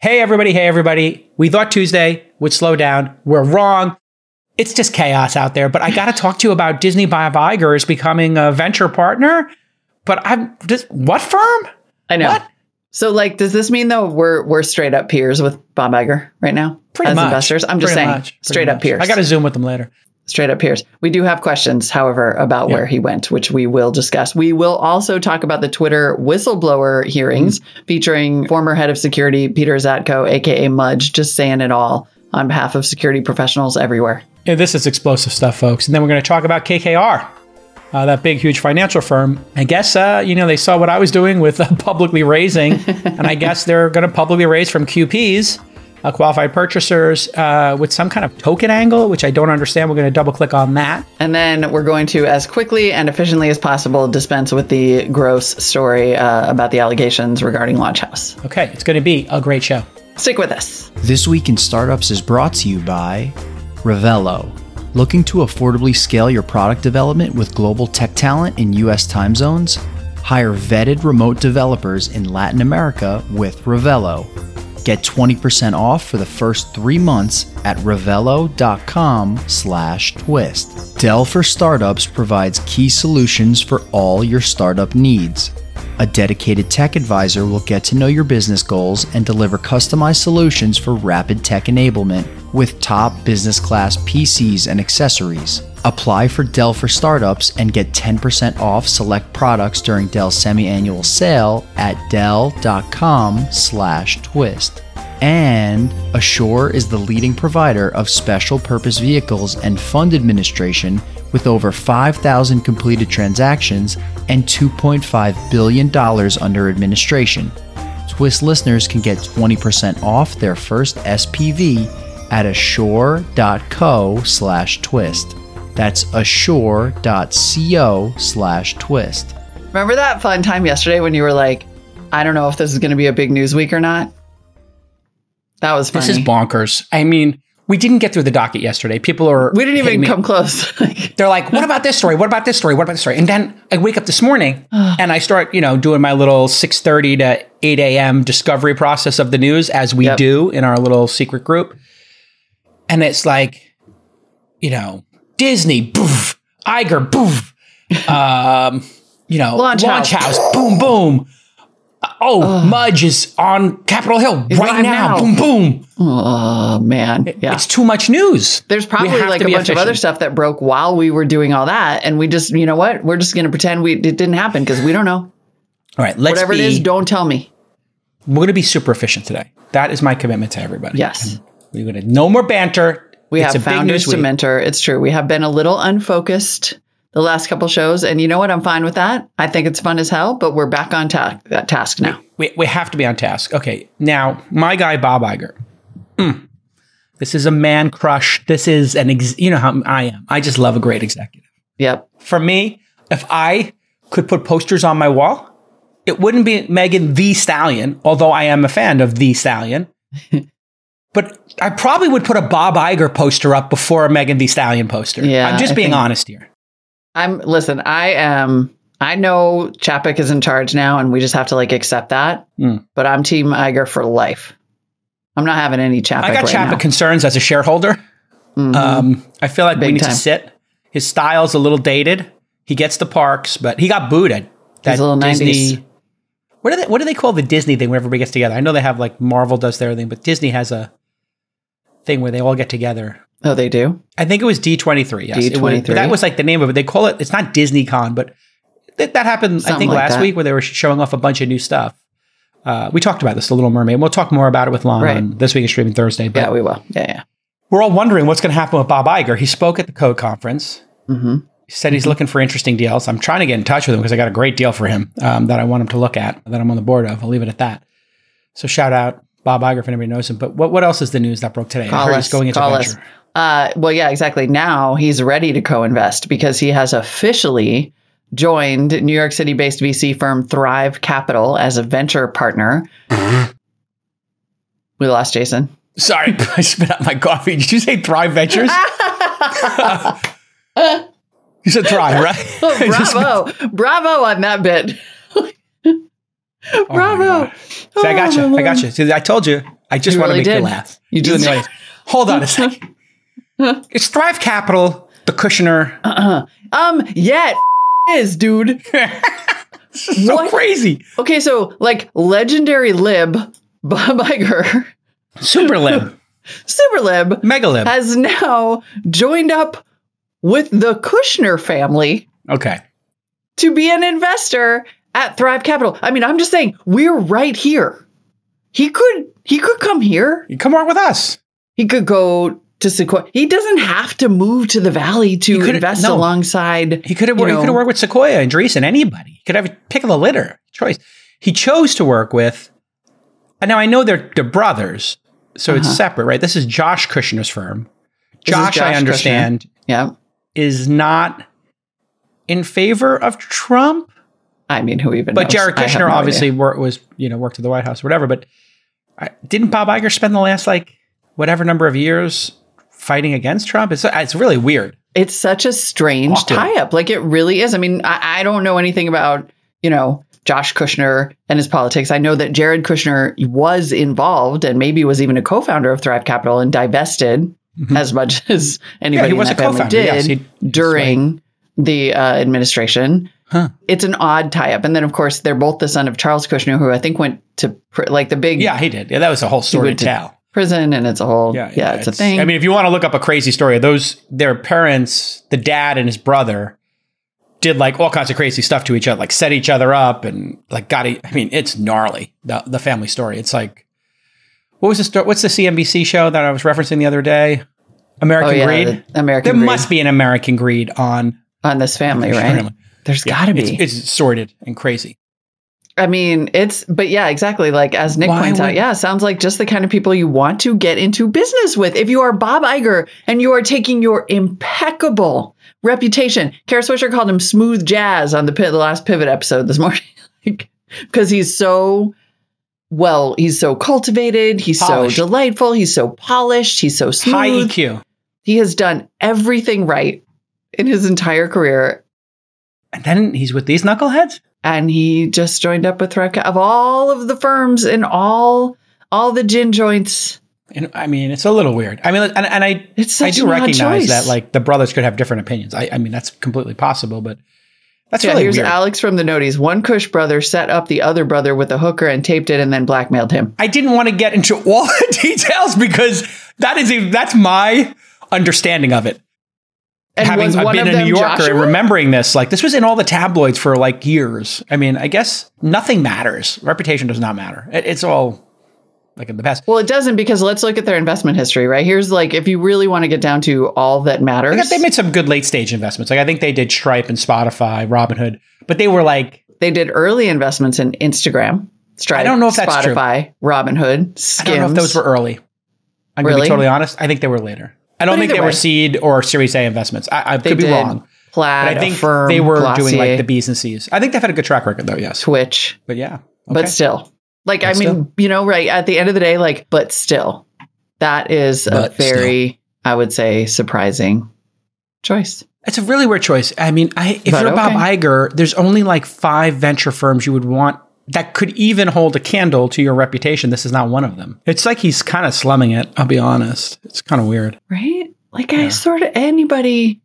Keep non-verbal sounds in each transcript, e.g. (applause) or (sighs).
Hey, everybody. Hey, everybody. We thought Tuesday would slow down. We're wrong. It's just chaos out there. But I got to talk to you about Disney Bob Iger is becoming a venture partner. But I'm just, what firm? I know. What? So, like, does this mean though we're we're straight up peers with Bob Iger right now Pretty as much. investors? I'm just Pretty saying, much. Pretty straight up much. peers. I got to Zoom with them later. Straight up peers. We do have questions, however, about Yeah. where he went, which we will discuss. We will also talk about the Twitter whistleblower hearings Mm-hmm. featuring former head of security Peter Zatko, aka Mudge, just saying it all on behalf of security professionals everywhere. Yeah, this is explosive stuff, folks. And then we're going to talk about KKR, uh, that big, huge financial firm. I guess, uh, you know, they saw what I was doing with uh, publicly raising, (laughs) and I guess they're going to publicly raise from QPs, uh, qualified purchasers, uh, with some kind of token angle, which I don't understand. We're going to double click on that. And then we're going to, as quickly and efficiently as possible, dispense with the gross story uh, about the allegations regarding Launch House. Okay, it's going to be a great show. Stick with us. This Week in Startups is brought to you by Revelo. Looking to affordably scale your product development with global tech talent in US time zones? Hire vetted remote developers in Latin America with Ravello. Get 20% off for the first three months at revelo.com slash twist. Dell for Startups provides key solutions for all your startup needs. A dedicated tech advisor will get to know your business goals and deliver customized solutions for rapid tech enablement with top business class PCs and accessories. Apply for Dell for Startups and get 10% off select products during Dell's semi-annual sale at dell.com/twist. And Assure is the leading provider of special purpose vehicles and fund administration with over 5,000 completed transactions and $2.5 billion under administration. Twist listeners can get 20% off their first SPV at assure.co slash twist. That's assure.co slash twist. Remember that fun time yesterday when you were like, I don't know if this is going to be a big news week or not? That was funny. This is bonkers. I mean, we didn't get through the docket yesterday. People are. we didn't even me- come close. (laughs) They're like, what about this story? What about this story? What about this story? And then I wake up this morning (sighs) and I start, you know, doing my little 6.30 to 8 a.m. discovery process of the news as we Yep. do in our little secret group. And it's like, you know, Disney, boof, Iger, boof, (laughs) um, you know, Launch Launch, House. House. boom, boom. Oh, Mudge is on Capitol Hill right, right now. now. Boom, boom. oh, man. Yeah. It's too much news. There's probably like a bunch of other stuff that broke while we were doing all that. And we just, you know what? We're just going to pretend we it didn't happen because we don't know. All right, let's Whatever be, it is, don't tell me. we're going to be super efficient today. That is my commitment to everybody. Yes. We're going to no more banter. We It's have founders news to mentor. It's true. We have been a little unfocused the last couple shows. And you know what? I'm fine with that. I think it's fun as hell, but we're back on ta- that task now. We, we have to be on task. Okay, now my guy Bob Iger. Mm. This is a man crush. This is an ex- you know how I am. I just love a great executive. Yep. For me, if I could put posters on my wall, it wouldn't be Megan Thee Stallion, although I am a fan of the Stallion. (laughs) but I probably would put a Bob Iger poster up before a Megan Thee Stallion poster. Yeah, I'm just being honest here. I'm listen, I am I know Chapek is in charge now and we just have to like accept that. Mm. But I'm team Iger for life. I'm not having any Chapek. I got right Chapek now. concerns as a shareholder. Mhm. Um, I feel like we need time. to sit. His style's a little dated. He gets the parks, but he got booed at that little 90s. What do they What do they call the Disney thing when everybody gets together? I know they have like Marvel does their thing, but Disney has a thing where they all get together. Oh, they do? I think it was D twenty three. Yes, D23? that was like the name of it. They call it. It's not Disney Con, but that, that happened. I think like last that. week where they were showing off a bunch of new stuff. Uh, we talked about this, The Little Mermaid. We'll talk more about it with Lon Right. on this week is streaming Thursday. But Yeah, we will. Yeah, yeah. we're all wondering what's going to happen with Bob Iger. He spoke at the Code Conference. hmm He said he's looking for interesting deals. I'm trying to get in touch with him because I got a great deal for him um, that I want him to look at that I'm on the board of. I'll leave it at that. So shout out Bob Iger if anybody knows him. But what, what else is the news that broke today? I Call heard us. he's going into venture. us. Uh, well, yeah, exactly. Now he's ready to co-invest because he has officially joined New York City-based VC firm Thrive Capital as a venture partner. we lost Jason. Sorry, (laughs) I spit out my coffee. Did you say Thrive Ventures? (laughs) you said Thrive, right? (laughs) Just- Bravo, bravo on that bit. Oh Bravo. God. See, I got Oh, you. I got you. See, I told you. I just You want really to make you laugh. You just-. Hold on a second. (laughs) it's Thrive Capital, the Kushner. Uh-uh. Um, yeah, it (laughs) is, dude. (laughs) So What? crazy. Okay, so like legendary lib Bob Iger, Super lib, super lib, mega lib. has now joined up with the Kushner family Okay. to be an investor at Thrive Capital. I mean, I'm just saying, we're right here. He could he could come here. You come work with us. He could go to Sequoia. He doesn't have to move to the valley to invest no. alongside. He could have you he could have worked with Sequoia and Dreesen, anybody. He could have a pick of the litter choice. He chose to work with. And now I know they're they're brothers, so it's Uh-huh. separate, right? This is Josh Kushner's firm. Josh, Josh I understand, Yeah. is not in favor of Trump, I mean, who even but knows? Jared Kushner no obviously wor- was you know worked at the White House, or whatever. But I, didn't Bob Iger spend the last like whatever number of years fighting against Trump? It's it's really weird. It's such a strange tie up. Like it really is. I mean, I, I don't know anything about, you know, Josh Kushner and his politics. I know that Jared Kushner was involved and maybe was even a co-founder of Thrive Capital and divested as much (laughs) as anybody he in was that a family did yes, he- during the uh, administration. Huh. It's an odd tie up. And then, of course, they're both the son of Charles Kushner, who I think went to pr- like the big Yeah, he did. Yeah, that was a whole story to to- tell. Prison and it's a whole, yeah, it's, a thing. I mean, if you want to look up a crazy story, those their parents, the dad and his brother, did like all kinds of crazy stuff to each other, like set each other up and like got. e- I mean, it's gnarly. The the family story. It's like, what was the story? What's the CNBC show that I was referencing the other day? American oh, yeah, Greed. the American There Greed must be an American Greed on. on this family, right? Family. There's Yeah, got to be. It's, it's sordid and crazy. I mean, it's, but yeah, exactly. Like as Nick Why points out, yeah, sounds like just the kind of people you want to get into business with. If you are Bob Iger and you are taking your impeccable reputation, Kara Swisher called him smooth jazz on the, the last pivot episode this (laughs) morning because he's so, well, he's so cultivated. He's Polished. so delightful. He's so polished. He's so smooth. High EQ. He has done everything right in his entire career. And then he's with these knuckleheads. And he just joined up with Thrive of all of the firms and all all the gin joints. And I mean, it's a little weird. I mean, and, and I It's I do recognize choice. that like the brothers could have different opinions. I, I mean, that's completely possible, but that's yeah, really here's weird. Alex from the noties. One Kush brother set up the other brother with a hooker and taped it and then blackmailed him. I didn't want to get into all (laughs) the details because that is a, that's my understanding of it. Having was I've one been a New Yorker Joshua? and remembering this, like this was in all the tabloids for like years. I mean, I guess nothing matters. Reputation does not matter. It, it's all like in the past. Well, it doesn't because let's look at their investment history, right? Here's like if you really want to get down to all that matters. They made some good late stage investments. Like I think they did Stripe and Spotify, Robinhood, but they were like they did early investments in Instagram, Stripe, I don't know if that's true. Spotify, Robinhood, Skims. I don't know if those were early. I'm going to be totally honest. I think they were later. I don't But think they were seed or Series A investments. I, I could be did wrong, Plaid, but I think Affirm, they were Glossier, doing like the B's and C's. I think they've had a good track record, though. Yes, Twitch. but yeah, but still like i But mean still. you know right at the end of the day like but still that is a But very i would say surprising choice it's a really weird choice. I mean, I, if But you're Bob okay. Iger, there's only like five venture firms you would want that could even hold a candle to your reputation. This is not one of them. It's like he's kind of slumming it. I'll be honest. It's kind of weird. right like Yeah. i sort of anybody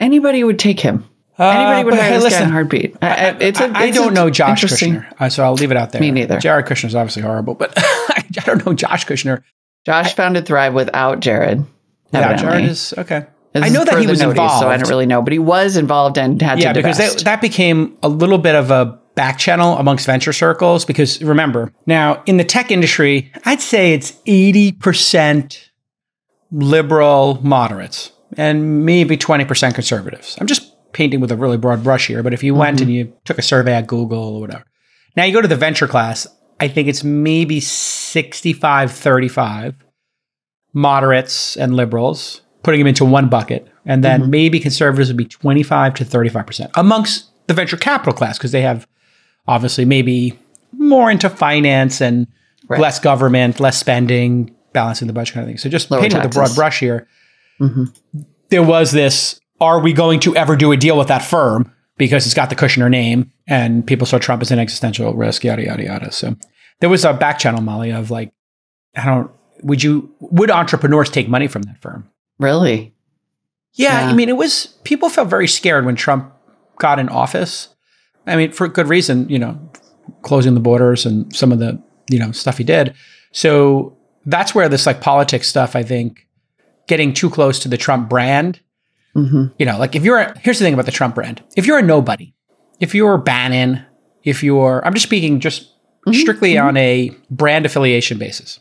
anybody would take him anybody would Uh, hire hey, guy in a heartbeat I, I, it's a, I, I it's don't know Josh Kushner, uh, so I'll leave it out there. Me neither. Jared Kushner is obviously horrible, but (laughs) I don't know Josh Kushner. josh founded thrive without jared Yeah. Jared is okay. This I know that he was noties, involved. so i don't really know but he was involved and had yeah, to because that, that became a little bit of a back channel amongst venture circles. Because remember, now in the tech industry, I'd say it's 80% liberal moderates and maybe 20% conservatives. I'm just painting with a really broad brush here, but if you went and mm-hmm. you took a survey at Google or whatever. Now you go to the venture class, I think it's maybe 65 35 moderates and liberals, putting them into one bucket. And then mm-hmm. maybe conservatives would be 25 to 35% amongst the venture capital class because they have obviously maybe more into finance and Right. less government, less spending, balancing the budget kind of thing. So just Lower painting with a broad brush here. Mhm. There was this are we going to ever do a deal with that firm because it's got the Kushner name and people saw Trump as an existential risk, yada, yada, yada. So there was a back channel, Molly, of like I don't. Would you? Would entrepreneurs take money from that firm? Really? Yeah, Yeah. I mean, it was people felt very scared when Trump got in office. I mean, for good reason, you know, closing the borders and some of the you know stuff he did. So that's where this like politics stuff, I think, getting too close to the Trump brand. hmm You know, like if you're a, here's the thing about the Trump brand: if you're a nobody, if you're Bannon, if you're I'm just speaking just strictly on a brand affiliation basis.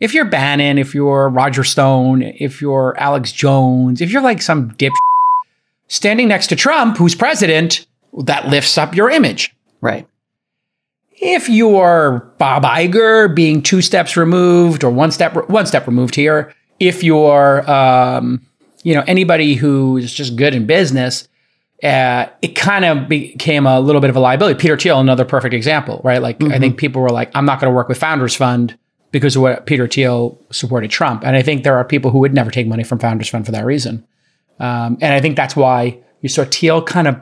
If you're Bannon, if you're Roger Stone, if you're Alex Jones, if you're like some dip standing next to Trump, who's president, that lifts up your image. Right. If you're Bob Iger being two steps removed or one step one step removed here, if you're um, you know anybody who's just good in business, uh, it kind of became a little bit of a liability. Peter Thiel, another perfect example, right? Like I think people were like, I'm not going to work with Founders Fund because of what Peter Thiel supported Trump, and I think there are people who would never take money from Founders Fund for that reason. Um, and I think that's why you saw Thiel kind of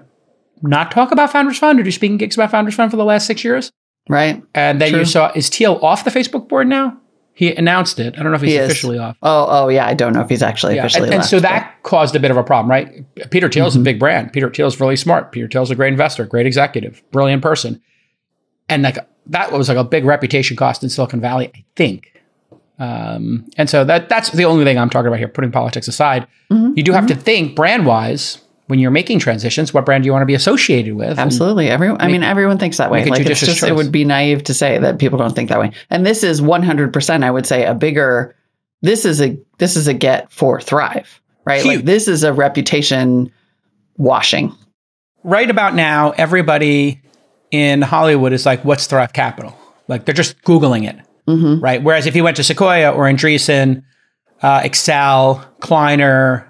not talk about Founders Fund or do speaking gigs about Founders Fund for the last six years. Right. And then True. you saw is Thiel off the Facebook board now? He announced it. I don't know if he's He officially off. Oh, oh yeah. I don't know if he's actually Yeah, officially and, and left, so but- that caused a bit of a problem, right? Peter Thiel's Mm-hmm. a big brand. Peter Thiel's really smart. Peter Thiel's a great investor, great executive, brilliant person, and like that was like a big reputation cost in Silicon Valley, I think. Um, and so that that's the only thing I'm talking about here. Putting politics aside, Mm-hmm. you do have to think brand wise when you're making transitions. What brand do you want to be associated with? Absolutely. Everyone, I mean, everyone thinks that way. Like it's just, it would be naive to say that people don't think that way. And this is 100%, I would say, a bigger, this is a, this is a get for Thrive, right? Huge. Like this is a reputation washing. right about now, everybody in Hollywood is like, what's Thrive Capital? Like they're just Googling it, Mm-hmm. right? Whereas if you went to Sequoia or Andreessen, uh, Accel, Kleiner,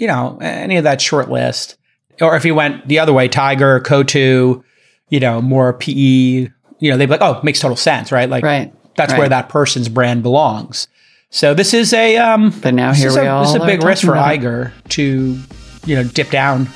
you know, any of that short list, or if you went the other way, Tiger, Coatue, you know, more PE, you know, they'd be like, oh, makes total sense, right? Like Right. that's right. where that person's brand belongs. So this is a um, But now here we a, all this is a big risk for. Iger to, you know, dip down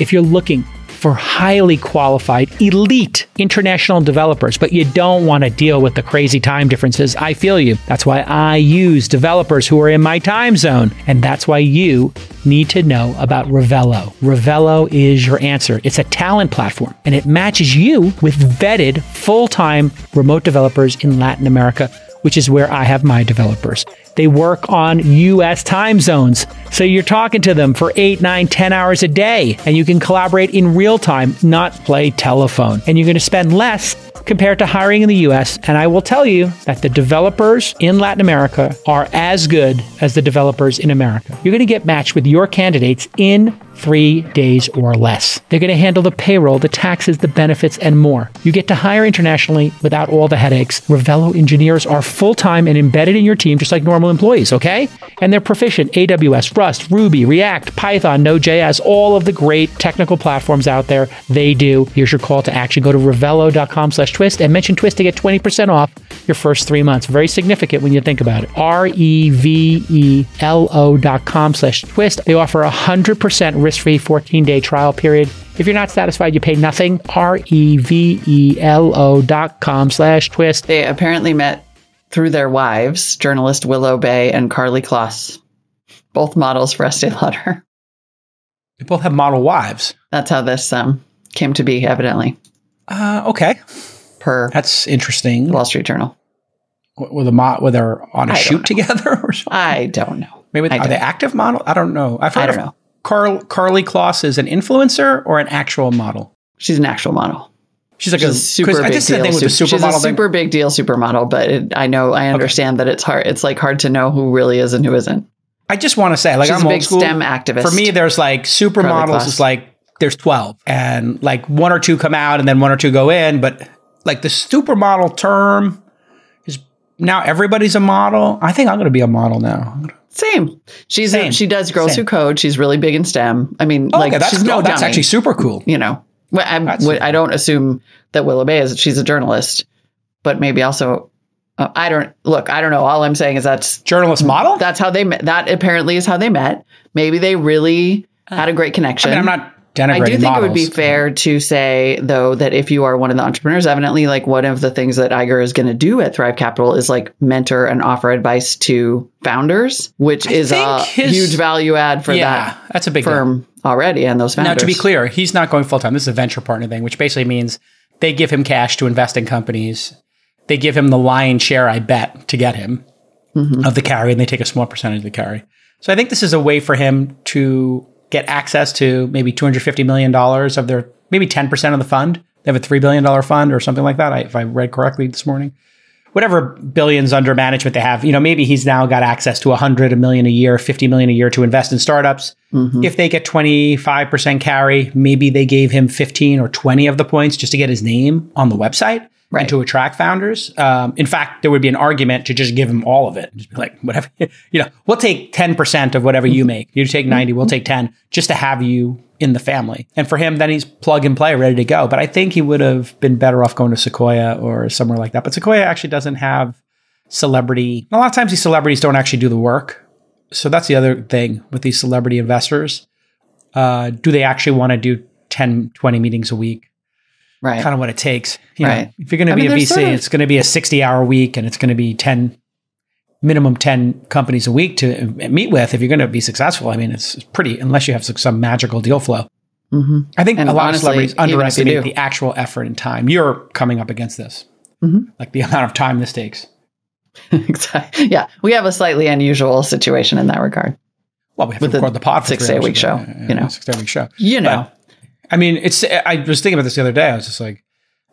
if you're looking for highly qualified, elite international developers, but you don't want to deal with the crazy time differences, I feel you. That's why I use developers who are in my time zone. And that's why you need to know about Revelo. Revelo is your answer. It's a talent platform and it matches you with vetted full time remote developers in Latin America which is where I have my developers. They work on US time zones. So you're talking to them for eight, nine, 10 hours a day, and you can collaborate in real time, not play telephone. And you're going to spend less compared to hiring in the US. And I will tell you that the developers in Latin America are as good as the developers in America. You're going to get matched with your candidates in three days or less. They're going to handle the payroll, the taxes, the benefits, and more. You get to hire internationally without all the headaches. Revelo engineers are full time and embedded in your team just like normal employees, okay? And they're proficient AWS, Rust, Ruby, React, Python, Node.js, all of the great technical platforms out there. They do. Here's your call to action. Go to revelo.com slash twist and mention twist to get 20% off your first three months. Very significant when you think about it. R E V E L O dot com slash twist. They offer a 100% risk free 14 day trial period. If you're not satisfied, you pay nothing. R E V E L O dot com slash twist. They apparently met through their wives, journalist Willow Bay and Karlie Kloss, both models for Estee Lauder. They both have model wives. That's how this um, came to be, evidently, Uh, okay, per that's interesting. Wall Street Journal. With a mo- whether they're on a I shoot know. together (laughs) or something. I don't know. Maybe I are they don't. active model? I don't know. I've heard I don't know. Carl, Karlie Kloss is an influencer or an actual model. She's an actual model. She's like She's a super Chris, I big just said thing with the Sup- she's a supermodel super big deal supermodel, but it, I know I understand that it's hard. It's like hard to know who really is and who isn't. I just want to say, like She's I'm a big. STEM activist. For me, there's like supermodels is like there's 12 and like one or two come out and then one or two go in, but like the supermodel term is now everybody's a model. I think I'm going to be a model now. Same. She's Same. A, she does Girls Same. Who Code. She's really big in STEM. I mean, Oh, like okay, that's she's no no, that's dummy, actually super cool. you know. Well, what- I don't assume that Willow Bay is. She's a journalist, but maybe also. Uh, I don't look. I don't know. All I'm saying is that's Journalist model? that's how they met. That apparently is how they met. Maybe they really had a great I connection. mean, I'm not I do think models. it would be fair to say, though, that if you are one of the entrepreneurs, evidently, like one of the things that Iger is going to do at Thrive Capital is like mentor and offer advice to founders, which is a his- huge value add for Yeah, that that's a big deal. firm already and those founders. Now, to be clear, he's not going full time. This is a venture partner thing, which basically means they give him cash to invest in companies. They give him the lion's share, I bet, to get him Mm-hmm. of the carry, and they take a small percentage of the carry. So I think this is a way for him to get access to maybe $250 million of their, maybe 10% of the fund. They have a $3 billion fund or something like that, if I read correctly this morning. Whatever billions under management they have, you know, maybe he's now got access to 100, a million a year, 50 million a year to invest in startups. Mm-hmm. If they get 25% carry, maybe they gave him 15 or 20 of the points just to get his name on the website Right. and to attract founders. Um, in fact, there would be an argument to just give him all of it. Just be like, whatever, (laughs) you know, we'll take 10% of whatever you make. You take 90, we'll take 10 just to have you in the family. And for him, then he's plug and play, ready to go. But I think he would have been better off going to Sequoia or somewhere like that. But Sequoia actually doesn't have celebrity. A lot of times these celebrities don't actually do the work. So that's the other thing with these celebrity investors. Uh, do they actually want to do 10, 20 meetings a week? Right. Kind of what it takes. You know, Right. if you're going to be mean, a VC, sort of- it's going to be a 60 hour week and it's going to be 10, minimum 10 companies a week to uh, meet with. If you're going to be successful, I mean, it's pretty, unless you have some magical deal flow. hmm I think And a lot honestly, of celebrities even if you underestimate the actual effort and time. You're coming up against this, Mhm. like the amount of time this takes. (laughs) exactly. Yeah. We have a slightly unusual situation in that regard. Well, we have With to the record the pod for six day hours week a show, you know. six day week show. You know. I mean, it's. I was thinking about this the other day. I was just like,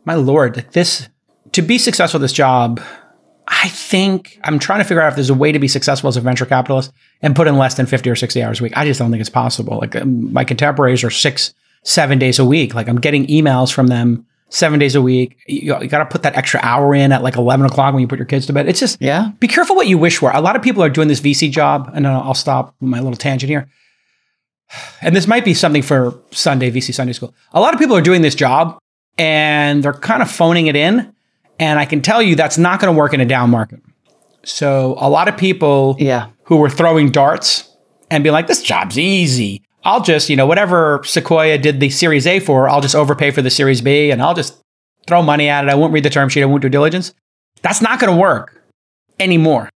my lord, like this to be successful at this job. I think I'm trying to figure out if there's a way to be successful as a venture capitalist and put in less than 50 or 60 hours a week. I just don't think it's possible. Like um, my contemporaries are six, seven days a week. Like I'm getting emails from them seven days a week. You, you got to put that extra hour in at like 11 o'clock when you put your kids to bed. It's just, yeah. be careful what you wish for. A lot of people are doing this VC job, and then I'll stop my little tangent here. And this might be something for Sunday VC Sunday School. A lot of people are doing this job, and they're kind of phoning it in. And I can tell you that's not going to work in a down market. So a lot of people Yeah. who were throwing darts and be like, "This job's easy. I'll just, you know, whatever Sequoia did the Series A for, I'll just overpay for the Series B, and I'll just throw money at it. I won't read the term sheet. I won't do diligence." That's not going to work anymore.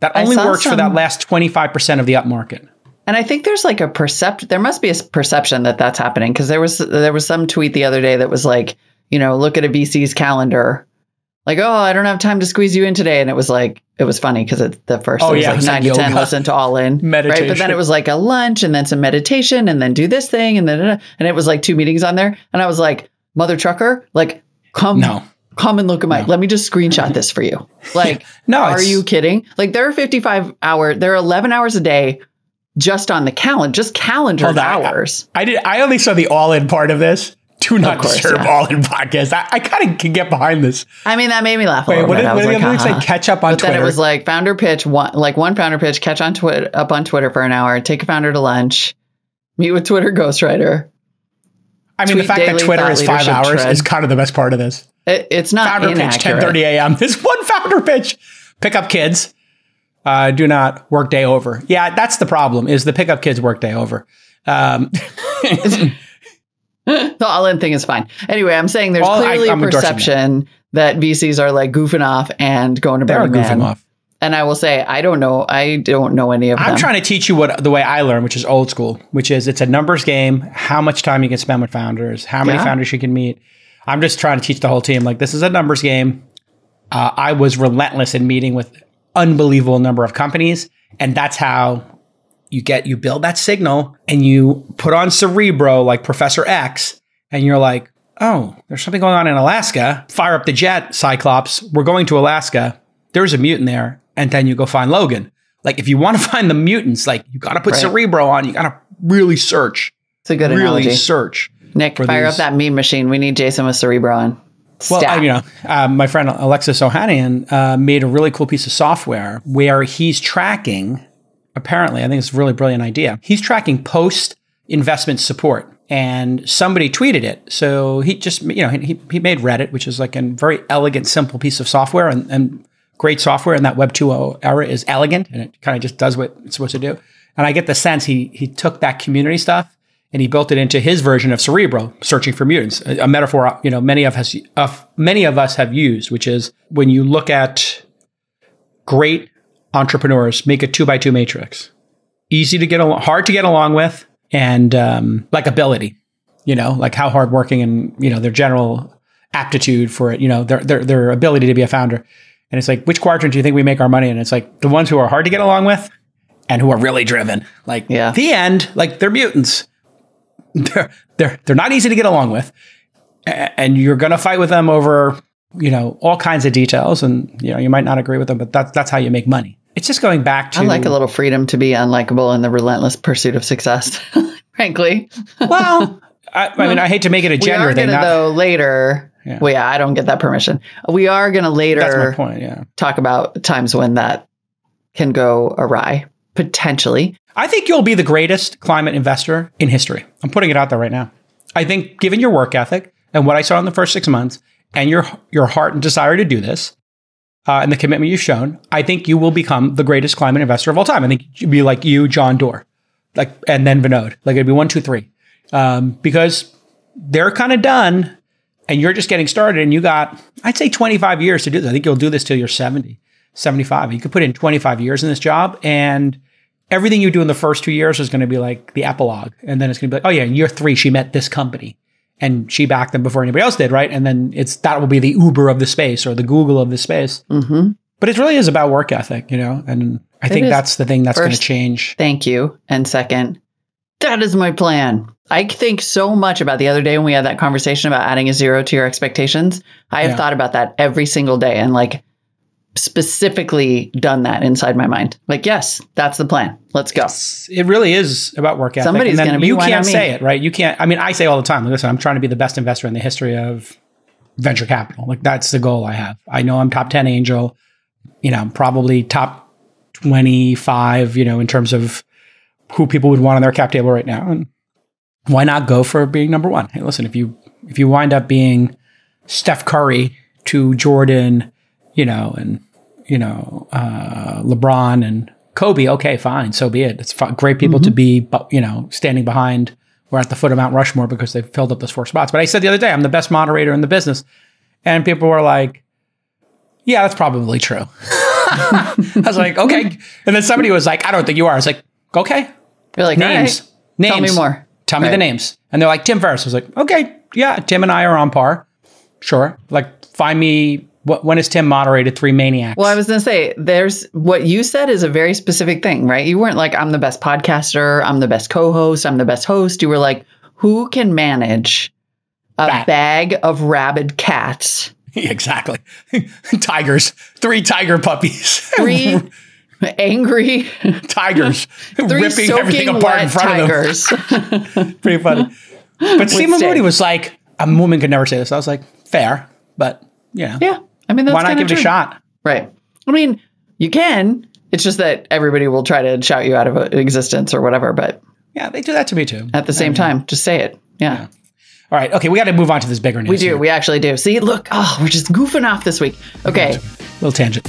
That only works for that last twenty five percent of the up market. And I think there's like a percept. There must be a perception that that's happening because there was there was some tweet the other day that was like, you know, look at a VC's calendar, like, oh, I don't have time to squeeze you in today, and it was like it was funny because it's the first Oh, it was yeah, like (laughs) was like nine to ten listen to all in Meditation. (laughs) right, but then it was like a lunch and then some meditation and then do this thing and then and it was like two meetings on there, and I was like, mother trucker, like come No. come and look at my let me just screenshot this for you. (laughs) Like No, are you kidding? Like there are 55 hour there are 11 hours a day just on the calendar just calendar Hold on, I- hours I did. I only saw the all in part of this. Do not course, disturb yeah. all in podcast. I, I kind of can get behind this. i mean that made me laugh a Wait, little what did, what did like, the other "Ha-ha." say? Catch up on but Twitter. then it was like founder pitch one like one founder pitch catch on twitter up on twitter for an hour take a founder to lunch meet with twitter ghostwriter I mean, the fact that Twitter is five hours is kind of the best part of this. it, it's not Founder pitch, inaccurate 10:30 a.m. (laughs) This one founder pitch. Pick up kids. Uh, do not work day over. Yeah, that's the problem. Is the pickup kids work day over? Um, (laughs) the all-in thing is fine anyway i'm saying there's All- clearly I'm a perception that vcs are like goofing off and going to Burning Man. off. And I will say, I don't know. I don't know any of them. I'm trying to teach you what the way I learn, which is old school, which is it's a numbers game. How much time you can spend with founders, how many Yeah. founders you can meet. I'm just trying to teach the whole team like this is a numbers game. Uh, I was relentless in meeting with unbelievable number of companies, and that's how you get you build that signal and you put on Cerebro like Professor X, and you're like, oh, there's something going on in Alaska. Fire up the jet, Cyclops. We're going to Alaska. There's a mutant there, and then you go find Logan. Like if you want to (laughs) find the mutants, like you got to put Right. Cerebro on. You got to really search, it's a good really analogy. search. Nick, fire these- up that meme machine. We need Jason with Cerebro on. Well, Stat. You know, uh, my friend Alexis Ohanian uh, made a really cool piece of software where he's tracking. Apparently, I think it's a really brilliant idea. He's tracking post investment support, and somebody tweeted it. So he just, you know, he, he made Reddit, which is like a very elegant, simple piece of software, and, and great software in that Web 2.0 era is elegant, and it kind of just does what it's supposed to do. And I get the sense he he took that community stuff and he built it into his version of Cerebro, searching for mutants, a, a metaphor you know many of us uh, many of us have used, which is when you look at great entrepreneurs make a two by two matrix, easy to get along, hard to get along with, and um, like ability, you know, like how hardworking and you know their general aptitude for it, you know, their their their ability to be a founder. And it's like, which quadrant do you think we make our money in? It's like the ones who are hard to get along with and who are really driven. Like Yeah. the end, like they're mutants. They're they're they're not easy to get along with. And you're gonna fight with them over, you know, all kinds of details. And you know, you might not agree with them, but that's that's how you make money. It's just going back to I like a little freedom to be unlikable in the relentless pursuit of success. (laughs) Frankly, well, I, I mean, I hate to make it a we gender are thing. going to Not, though later. Yeah. Well, yeah, I don't get that permission. We are going to later. that's my point. Yeah. talk about times when that can go awry potentially. I think you'll be the greatest climate investor in history. I'm putting it out there right now. I think, given your work ethic and what I saw in the first six months, and your your heart and desire to do this, uh, and the commitment you've shown, I think you will become the greatest climate investor of all time. I think you'd be like you, John Doerr, like, and then Vinod. Like it'd be one, two, three, um, because they're kind of done, and you're just getting started. And you got, I'd say, 25 years to do this. I think you'll do this till you're 70, 75. You could put in 25 years in this job, and everything you do in the first two years is going to be like the epilogue. And then it's going to be like, oh, yeah, in year three, she met this company and she backed them before anybody else did, right? And then it's that will be the Uber of the space or the Google of the space. Mm-hmm. But it really is about work ethic, you know? And I think that's the thing that's going to change. Thank you. And second, that is my plan. I think so much about the other day when we had that conversation about adding a zero to your expectations. I have Yeah. thought about that every single day and like specifically done that inside my mind. Like, yes, that's the plan. Let's go. It really is about work ethic. Somebody's gonna be, You can't say it, right? You can't. I mean, I say all the time, Like, listen, I'm trying to be the best investor in the history of venture capital. Like that's the goal I have. I know I'm top 10 angel, you know, probably top 25, you know, in terms of who people would want on their cap table right now. And why not go for being number one? Hey, listen, if you if you wind up being Steph Curry to Jordan, you know, and you know, uh, LeBron and Kobe, okay, fine, so be it. It's fi- great people to be, bu- you know, standing behind. We're at the foot of Mount Rushmore because they've filled up those four spots. But I said the other day, I'm the best moderator in the business, and people were like, "Yeah, that's probably true." (laughs) I was like, "Okay," and then somebody was like, "I don't think you are." I was like, "Okay, You're like, names, "All right, names, Tell me more. Tell me the names. And they're like, Tim Ferriss. I was like, okay, yeah, Tim and I are on par. Sure. Like, find me, when has Tim moderated Three Maniacs? Well, I was going to say, there's what you said is a very specific thing, right? You weren't like, I'm the best podcaster, I'm the best co host, I'm the best host. You were like, who can manage a bag of rabid cats, (laughs) exactly. (laughs) tigers, three tiger puppies, (laughs) three angry, tigers three ripping everything apart in front of them. Pretty funny. But Stephen stick. Moody was like, a woman could never say this. I was like, fair, but, you know, yeah. I mean, that's why not give it a shot? Right. I mean, you can. It's just that everybody will try to shout you out of existence or whatever. But Yeah, they do that to me too. at the same time, just say it. Yeah. All right. Okay. We got to move on to this bigger news. We do. here. We actually do. See, look. Oh, we're just goofing off this week. Okay. Little tangent.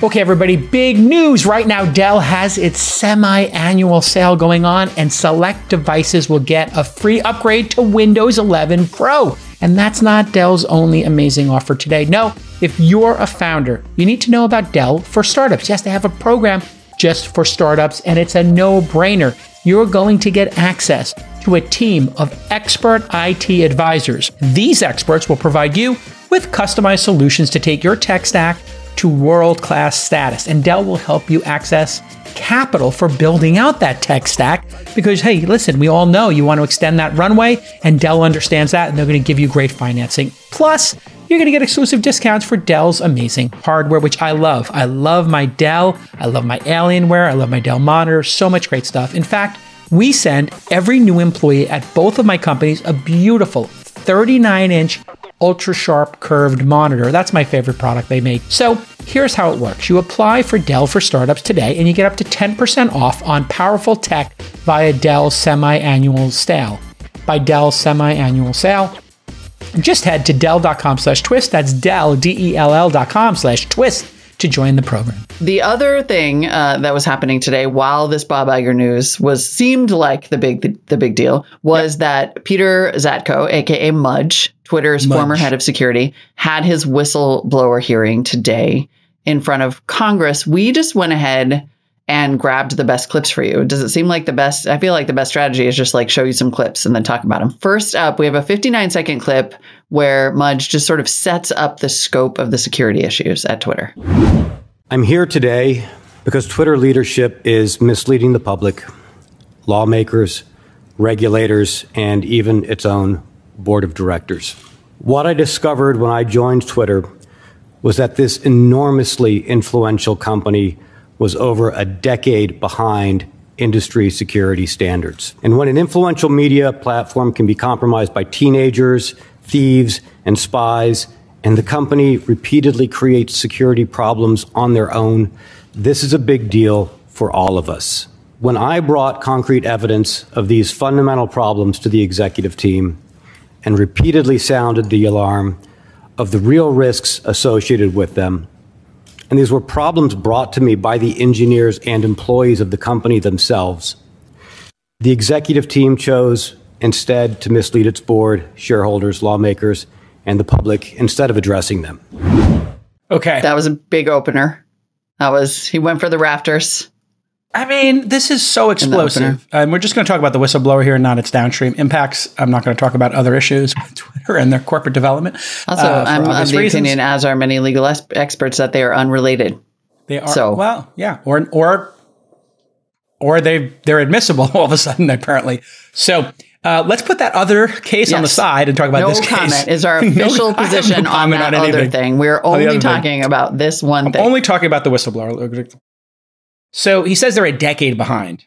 Okay, everybody, big news right now. Dell has its semi annual sale going on, and select devices will get a free upgrade to Windows 11 Pro. And that's not Dell's only amazing offer today. No, if you're a founder, you need to know about Dell for startups. Yes, they have a program just for startups, and it's a no brainer. You're going to get access to a team of expert IT advisors. These experts will provide you with customized solutions to take your tech stack to world class status. And Dell will help you access capital for building out that tech stack because, hey, listen, we all know you want to extend that runway, and Dell understands that, and they're going to give you great financing. Plus, you're going to get exclusive discounts for Dell's amazing hardware, which I love. I love my Dell, I love my Alienware, I love my Dell monitor, so much great stuff. In fact, we send every new employee at both of my companies a beautiful 39 inch ultra sharp curved monitor. That's my favorite product they make. So here's how it works you apply for Dell for startups today, and you get up to 10% off on powerful tech via Dell semi annual sale. By Dell semi annual sale, just head to Dell.com slash twist. That's Dell, D E L L dot com slash twist to join the program. The other thing uh, that was happening today, while this Bob Iger news was seemed like the big the, the big deal, was yep. that Peter Zatko, aka Mudge, Twitter's Mudge. former head of security, had his whistleblower hearing today in front of Congress. We just went ahead and grabbed the best clips for you. Does it seem like the best? I feel like the best strategy is just like show you some clips and then talk about them. First up, we have a 59 second clip where Mudge just sort of sets up the scope of the security issues at Twitter. I'm here today because Twitter leadership is misleading the public, lawmakers, regulators, and even its own board of directors. What I discovered when I joined Twitter was that this enormously influential company was over a decade behind industry security standards. And when an influential media platform can be compromised by teenagers, thieves, and spies, and the company repeatedly creates security problems on their own, this is a big deal for all of us. When I brought concrete evidence of these fundamental problems to the executive team and repeatedly sounded the alarm of the real risks associated with them, and these were problems brought to me by the engineers and employees of the company themselves. The executive team chose instead to mislead its board, shareholders, lawmakers, and the public instead of addressing them. Okay. That was a big opener. That was, he went for the rafters. I mean, this is so explosive. And we're just going to talk about the whistleblower here and not its downstream impacts. I'm not going to talk about other issues with (laughs) Twitter and their corporate development. Also, uh, I'm of the reasons. opinion, as are many legal es- experts, that they are unrelated. They are. So, well, yeah, or or or they they're admissible (laughs) all of a sudden apparently. So. Uh, let's put that other case yes. on the side and talk about no this case. comment is our (laughs) official no, position no on that on other thing. We're only talking thing. about this one I'm thing. Only talking about the whistleblower. So he says they're a decade behind.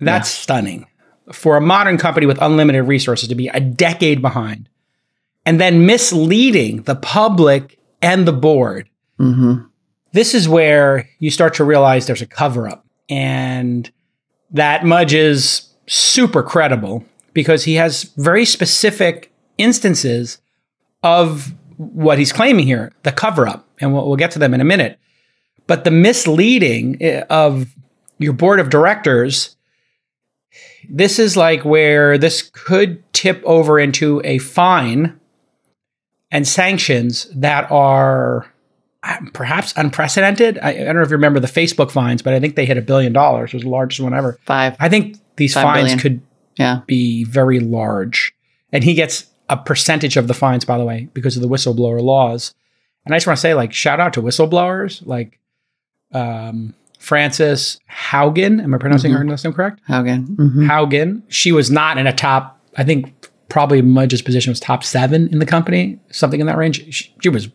That's yeah. stunning. For a modern company with unlimited resources to be a decade behind and then misleading the public and the board. Mm-hmm. This is where you start to realize there's a cover up. And that Mudge is super credible because he has very specific instances of what he's claiming here the cover up. And we'll, we'll get to them in a minute. But the misleading eh, of your board of directors, this is like where this could tip over into a fine and sanctions that are uh, perhaps unprecedented. I, I, don't know if you remember the Facebook fines, but I think they hit a billion dollars. It was the largest one ever. Five. I think these Five fines billion. could yeah. be very large. And he gets a percentage of the fines, by the way, because of the whistleblower laws. And I just want to say, like, shout out to whistleblowers. Like, um, Frances Haugen. Am I pronouncing mm-hmm. her last name correct? Haugen. Mm-hmm. Haugen. She was not in a top. I think probably Mudge's position was top seven in the company, something in that range. She, she was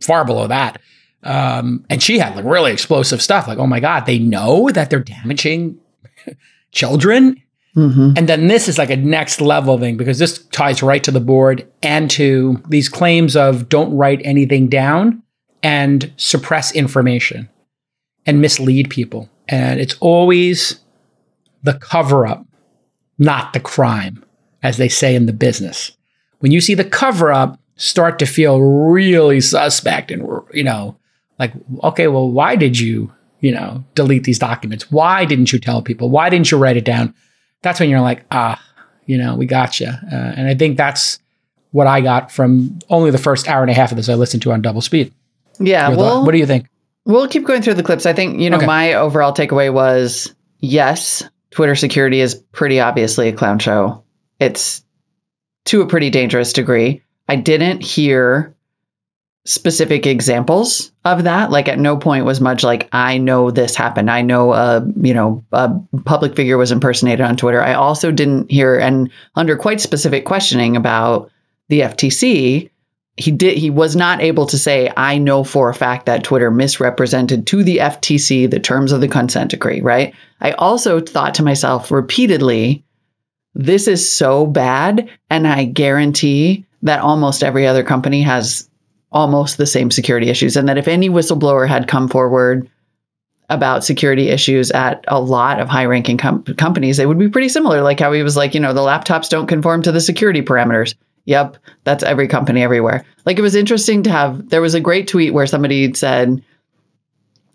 far below that. Um, and she had like really explosive stuff. Like, oh my god, they know that they're damaging (laughs) children. Mm-hmm. And then this is like a next level thing because this ties right to the board and to these claims of don't write anything down and suppress information and mislead people. And it's always the cover up, not the crime, as they say in the business. When you see the cover up start to feel really suspect and, you know, like, okay, well, why did you, you know, delete these documents? Why didn't you tell people? Why didn't you write it down? That's when you're like, ah, you know, we got you. Uh, and I think that's what I got from only the first hour and a half of this I listened to on double speed. Yeah. Your well, thought? what do you think? We'll keep going through the clips. I think, you know, okay. my overall takeaway was yes, Twitter security is pretty obviously a clown show. It's to a pretty dangerous degree. I didn't hear specific examples of that. Like at no point was Mudge like, I know this happened. I know a, you know, a public figure was impersonated on Twitter. I also didn't hear and under quite specific questioning about the FTC, he did he was not able to say i know for a fact that twitter misrepresented to the ftc the terms of the consent decree right? I also thought to myself repeatedly this is so bad and i guarantee that almost every other company has almost the same security issues and that if any whistleblower had come forward about security issues at a lot of high ranking com- companies they would be pretty similar like how he was like you know the laptops don't conform to the security parameters Yep, that's every company everywhere. Like it was interesting to have there was a great tweet where somebody said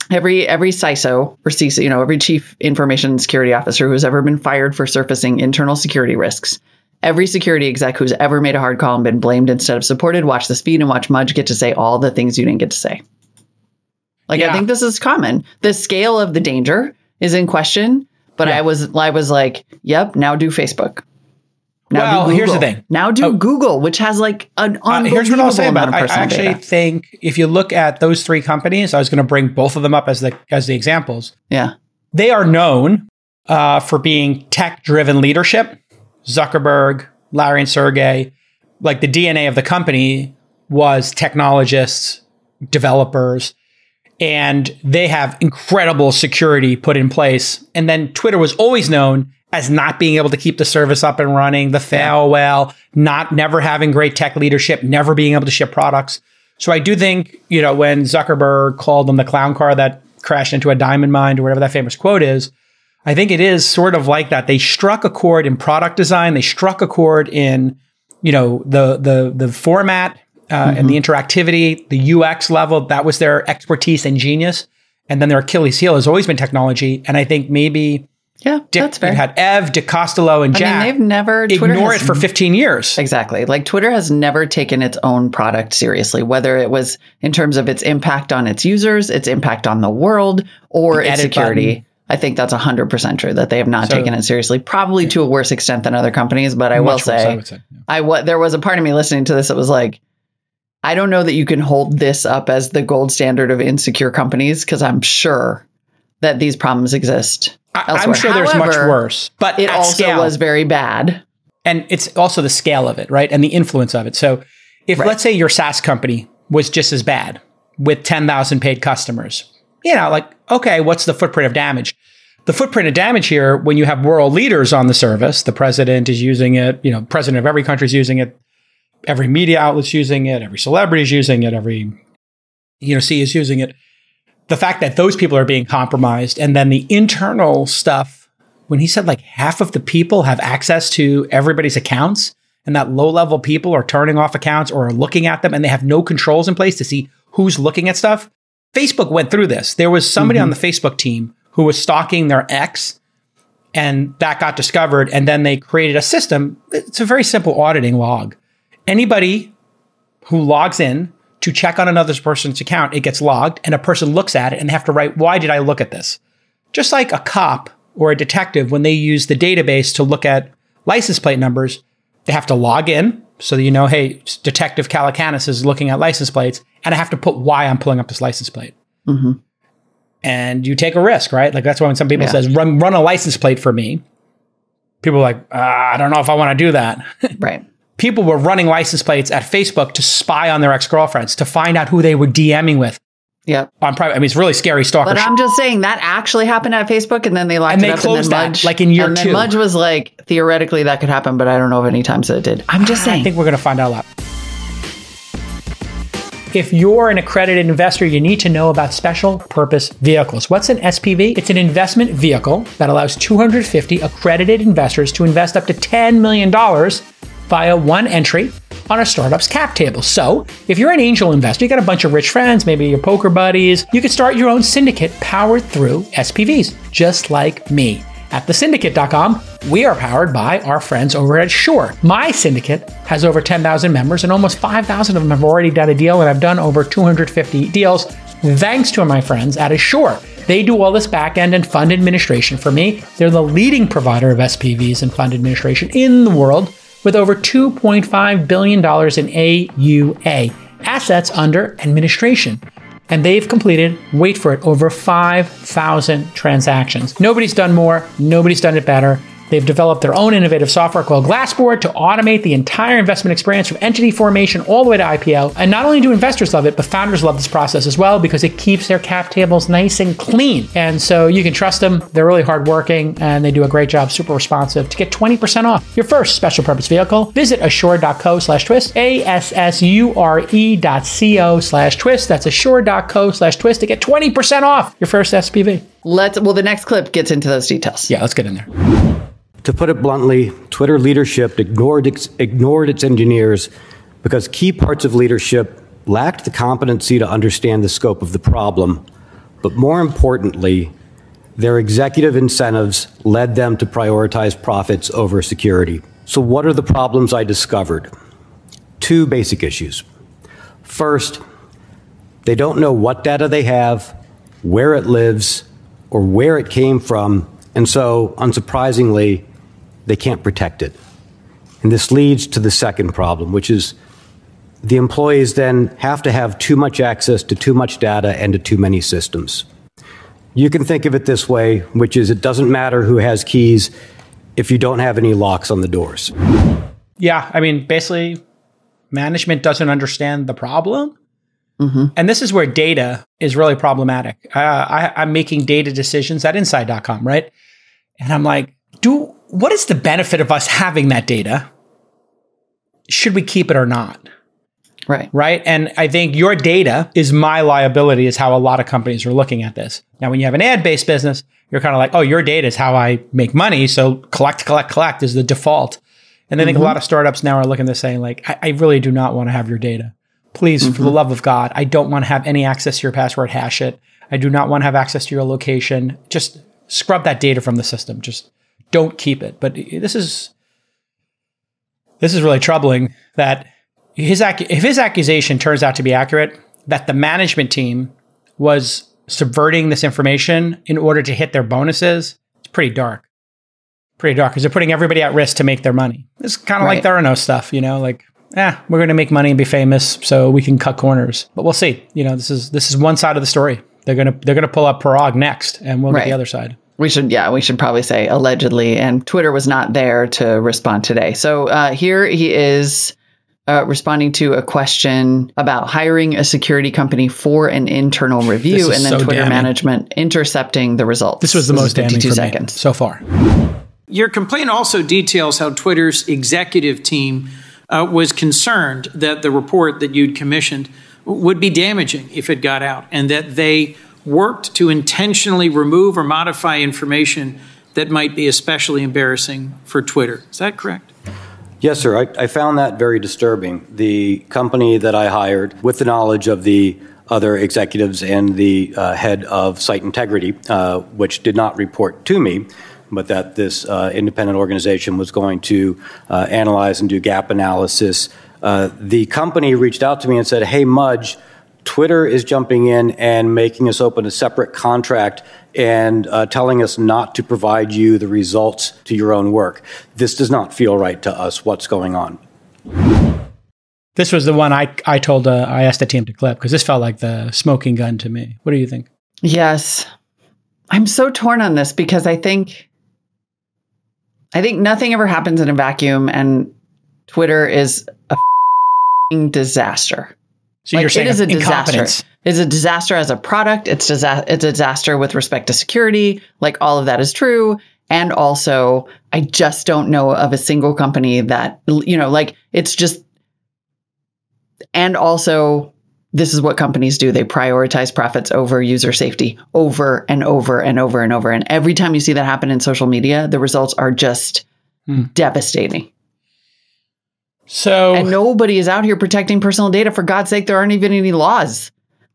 every every CISO or CISO, you know, every chief information security officer who's ever been fired for surfacing internal security risks, every security exec who's ever made a hard call and been blamed instead of supported, watch this feed and watch Mudge get to say all the things you didn't get to say. Like Yeah. I think this is common. The scale of the danger is in question, but Yeah. I was I was like, yep, now do Facebook. Now Well, here's the thing. Now do Oh. Google, which has like an Uh, here's what I'll say amount about of it. I actually data. think if you look at those three companies, I was going to bring both of them up as the as the examples. Yeah. They are known uh, for being tech driven leadership. Zuckerberg, Larry, and Sergey, like the DNA of the company was technologists, developers, and they have incredible security put in place. And then Twitter was always known as not being able to keep the service up and running, the fail well, not never having great tech leadership, never being able to ship products. So I do think, you know, when Zuckerberg called them the clown car that crashed into a diamond mine or whatever that famous quote is, I think it is sort of like that. They struck a chord in product design. They struck a chord in, you know, the the the format uh, and the interactivity, the UX level. That was their expertise and genius. And then their Achilles heel has always been technology. And I think maybe Yeah, Dick, that's fair. you had Ev, Dick Costolo, and Jack. I mean, they've never Twitter ignore has it for 15 years. Exactly. Like Twitter has never taken its own product seriously, whether it was in terms of its impact on its users, its impact on the world, or The its security. button. I think that's 100% true that they have not So- taken it seriously, probably to a worse extent than other companies. But I will Much worse, say, I say. I what there was a part of me listening to this that was like, I don't know that you can hold this up as the gold standard of insecure companies because I'm sure that these problems exist. I, I'm elsewhere. sure there's much worse, but It also scale, was very bad. and it's also the scale of it, right? And the influence of it. So if Right. let's say your SaaS company was just as bad with 10,000 paid customers, you know, like, okay, what's the footprint of damage? The footprint of damage here, when you have world leaders on the service, the president is using it, you know, president of every country is using it, every media outlet's using it, every celebrity is using it, every, you know, C is using it. The fact that those people are being compromised and then the internal stuff when he said like half of the people have access to everybody's accounts and that low level people are turning off accounts or are looking at them and they have no controls in place to see who's looking at stuff. Facebook went through this. There was somebody mm-hmm. on the Facebook team who was stalking their ex and that got discovered. And then they created a system. It's a very simple auditing log. Anybody who logs in to check on another person's account, it gets logged and a person looks at it and they have to write, why did I look at this? Just like a cop or a detective, when they use the database to look at license plate numbers, they have to log in so that you know, hey, Detective Calacanis is looking at license plates, and I have to put why I'm pulling up this license plate. And you take a risk, right? Like that's why when some people Yeah. says run run a license plate for me, people are like, uh, I don't know if I want to do that. (laughs) Right. People were running license plates at Facebook to spy on their ex girlfriends to find out who they were DMing with Yep. on private. I mean, it's really scary stalker. But. I'm just saying that actually happened at Facebook, and then they locked And it they up. closed and that, then Mudge, like, in year and then two. Mudge was like, theoretically that could happen, but I don't know of any times that it did. I'm just saying. I think we're going to find out a lot. If you're an accredited investor, you need to know about special purpose vehicles. What's an SPV? It's an investment vehicle that allows 250 accredited investors to invest up to $10 million via one entry on a startup's cap table. So, if you're an angel investor, you got a bunch of rich friends, maybe your poker buddies, you could start your own syndicate powered through SPVs, just like me. At thesyndicate.com, we are powered by our friends over at Assure. My syndicate has over 10,000 members, and almost 5,000 of them have already done a deal, and I've done over 250 deals thanks to my friends at Assure. They do all this back end and fund administration for me. They're the leading provider of SPVs and fund administration in the world with over $2.5 billion in AUA, assets under administration and they've completed, wait for it, over 5,000 transactions. Nobody's done more, nobody's done it better. They've developed their own innovative software called Glassboard to automate the entire investment experience from entity formation all the way to IPO. And not only do investors love it, but founders love this process as well because it keeps their cap tables nice and clean. And so you can trust them. They're really hardworking and they do a great job, super responsive. To get 20% off your first special purpose vehicle, visit assure.co slash twist, A-S-S-U-R-E dot C-O slash twist. That's assure.co slash twist to get 20% off your first SPV. Let's. Well, the next clip gets into those details. Yeah, let's get in there. To put it bluntly, Twitter leadership ignored its, ignored its engineers because key parts of leadership lacked the competency to understand the scope of the problem, But more importantly, their executive incentives led them to prioritize profits over security. So, what are the problems I discovered? Two basic issues. First, they don't know what data they have, where it lives, or where it came from, and so, unsurprisingly, they can't protect it. And this leads to the second problem, which is the employees then have to have too much access to too much data and to too many systems. You can think of it this way, which is it doesn't matter who has keys if you don't have any locks on the doors. Yeah, I mean, basically, management doesn't understand the problem. Mm-hmm. And this is where data is really problematic. Uh, I, I'm making data decisions at inside.com, right? And I'm like, do what is the benefit of us having that data? Should we keep it or not? Right. Right. And I think your data is my liability, is how a lot of companies are looking at this. Now, when you have an ad based business, you're kind of like, oh, your data is how I make money. So collect, collect, collect is the default. And I think mm-hmm. a lot of startups now are looking at this saying, like, I, I really do not want to have your data. Please, mm-hmm. for the mm-hmm. love of God, I don't want to have any access to your password, hash it. I do not want to have access to your location. Just scrub that data from the system. Just don't keep it. But this is this is really troubling that his if his accusation turns out to be accurate, that the management team was subverting this information in order to hit their bonuses, it's pretty dark. Pretty dark because they're putting everybody at risk to make their money. It's kind of right. like Theranos stuff, you know, like yeah, we're going to make money and be famous so we can cut corners. But we'll see. You know, this is this is one side of the story. They're going to they're going to pull up Parag next and we'll right. get the other side. We should, yeah, we should probably say allegedly. And Twitter was not there to respond today. So uh, here he is uh, responding to a question about hiring a security company for an internal review and then so Twitter damning. management intercepting the results. This was the this most damning for seconds. so far. Your complaint also details how Twitter's executive team uh, was concerned that the report that you'd commissioned would be damaging if it got out, and that they worked to intentionally remove or modify information that might be especially embarrassing for Twitter. Is that correct? Yes, sir. I, I, found that very disturbing. The company that I hired, with the knowledge of the other executives and the uh, head of site integrity, uh, which did not report to me, but that this uh, independent organization was going to uh, analyze and do gap analysis. Uh, the company reached out to me and said, Hey, Mudge, Twitter is jumping in and making us open a separate contract and uh, telling us not to provide you the results to your own work. This does not feel right to us. What's going on? This was the one I, I told, uh, I asked the team to clip because this felt like the smoking gun to me. What do you think? Yes. I'm so torn on this because I think, I think nothing ever happens in a vacuum and Twitter is a disaster. So like, you're saying it is a disaster. It's a disaster as a product. It's disa- it's a disaster with respect to security. Like all of that is true. And also, I just don't know of a single company that you know, like it's just. And also, this is what companies do. They prioritize profits over user safety over and over and over and over. And every time you see that happen in social media, the results are just hmm. devastating. So and nobody is out here protecting personal data. For God's sake, there aren't even any laws.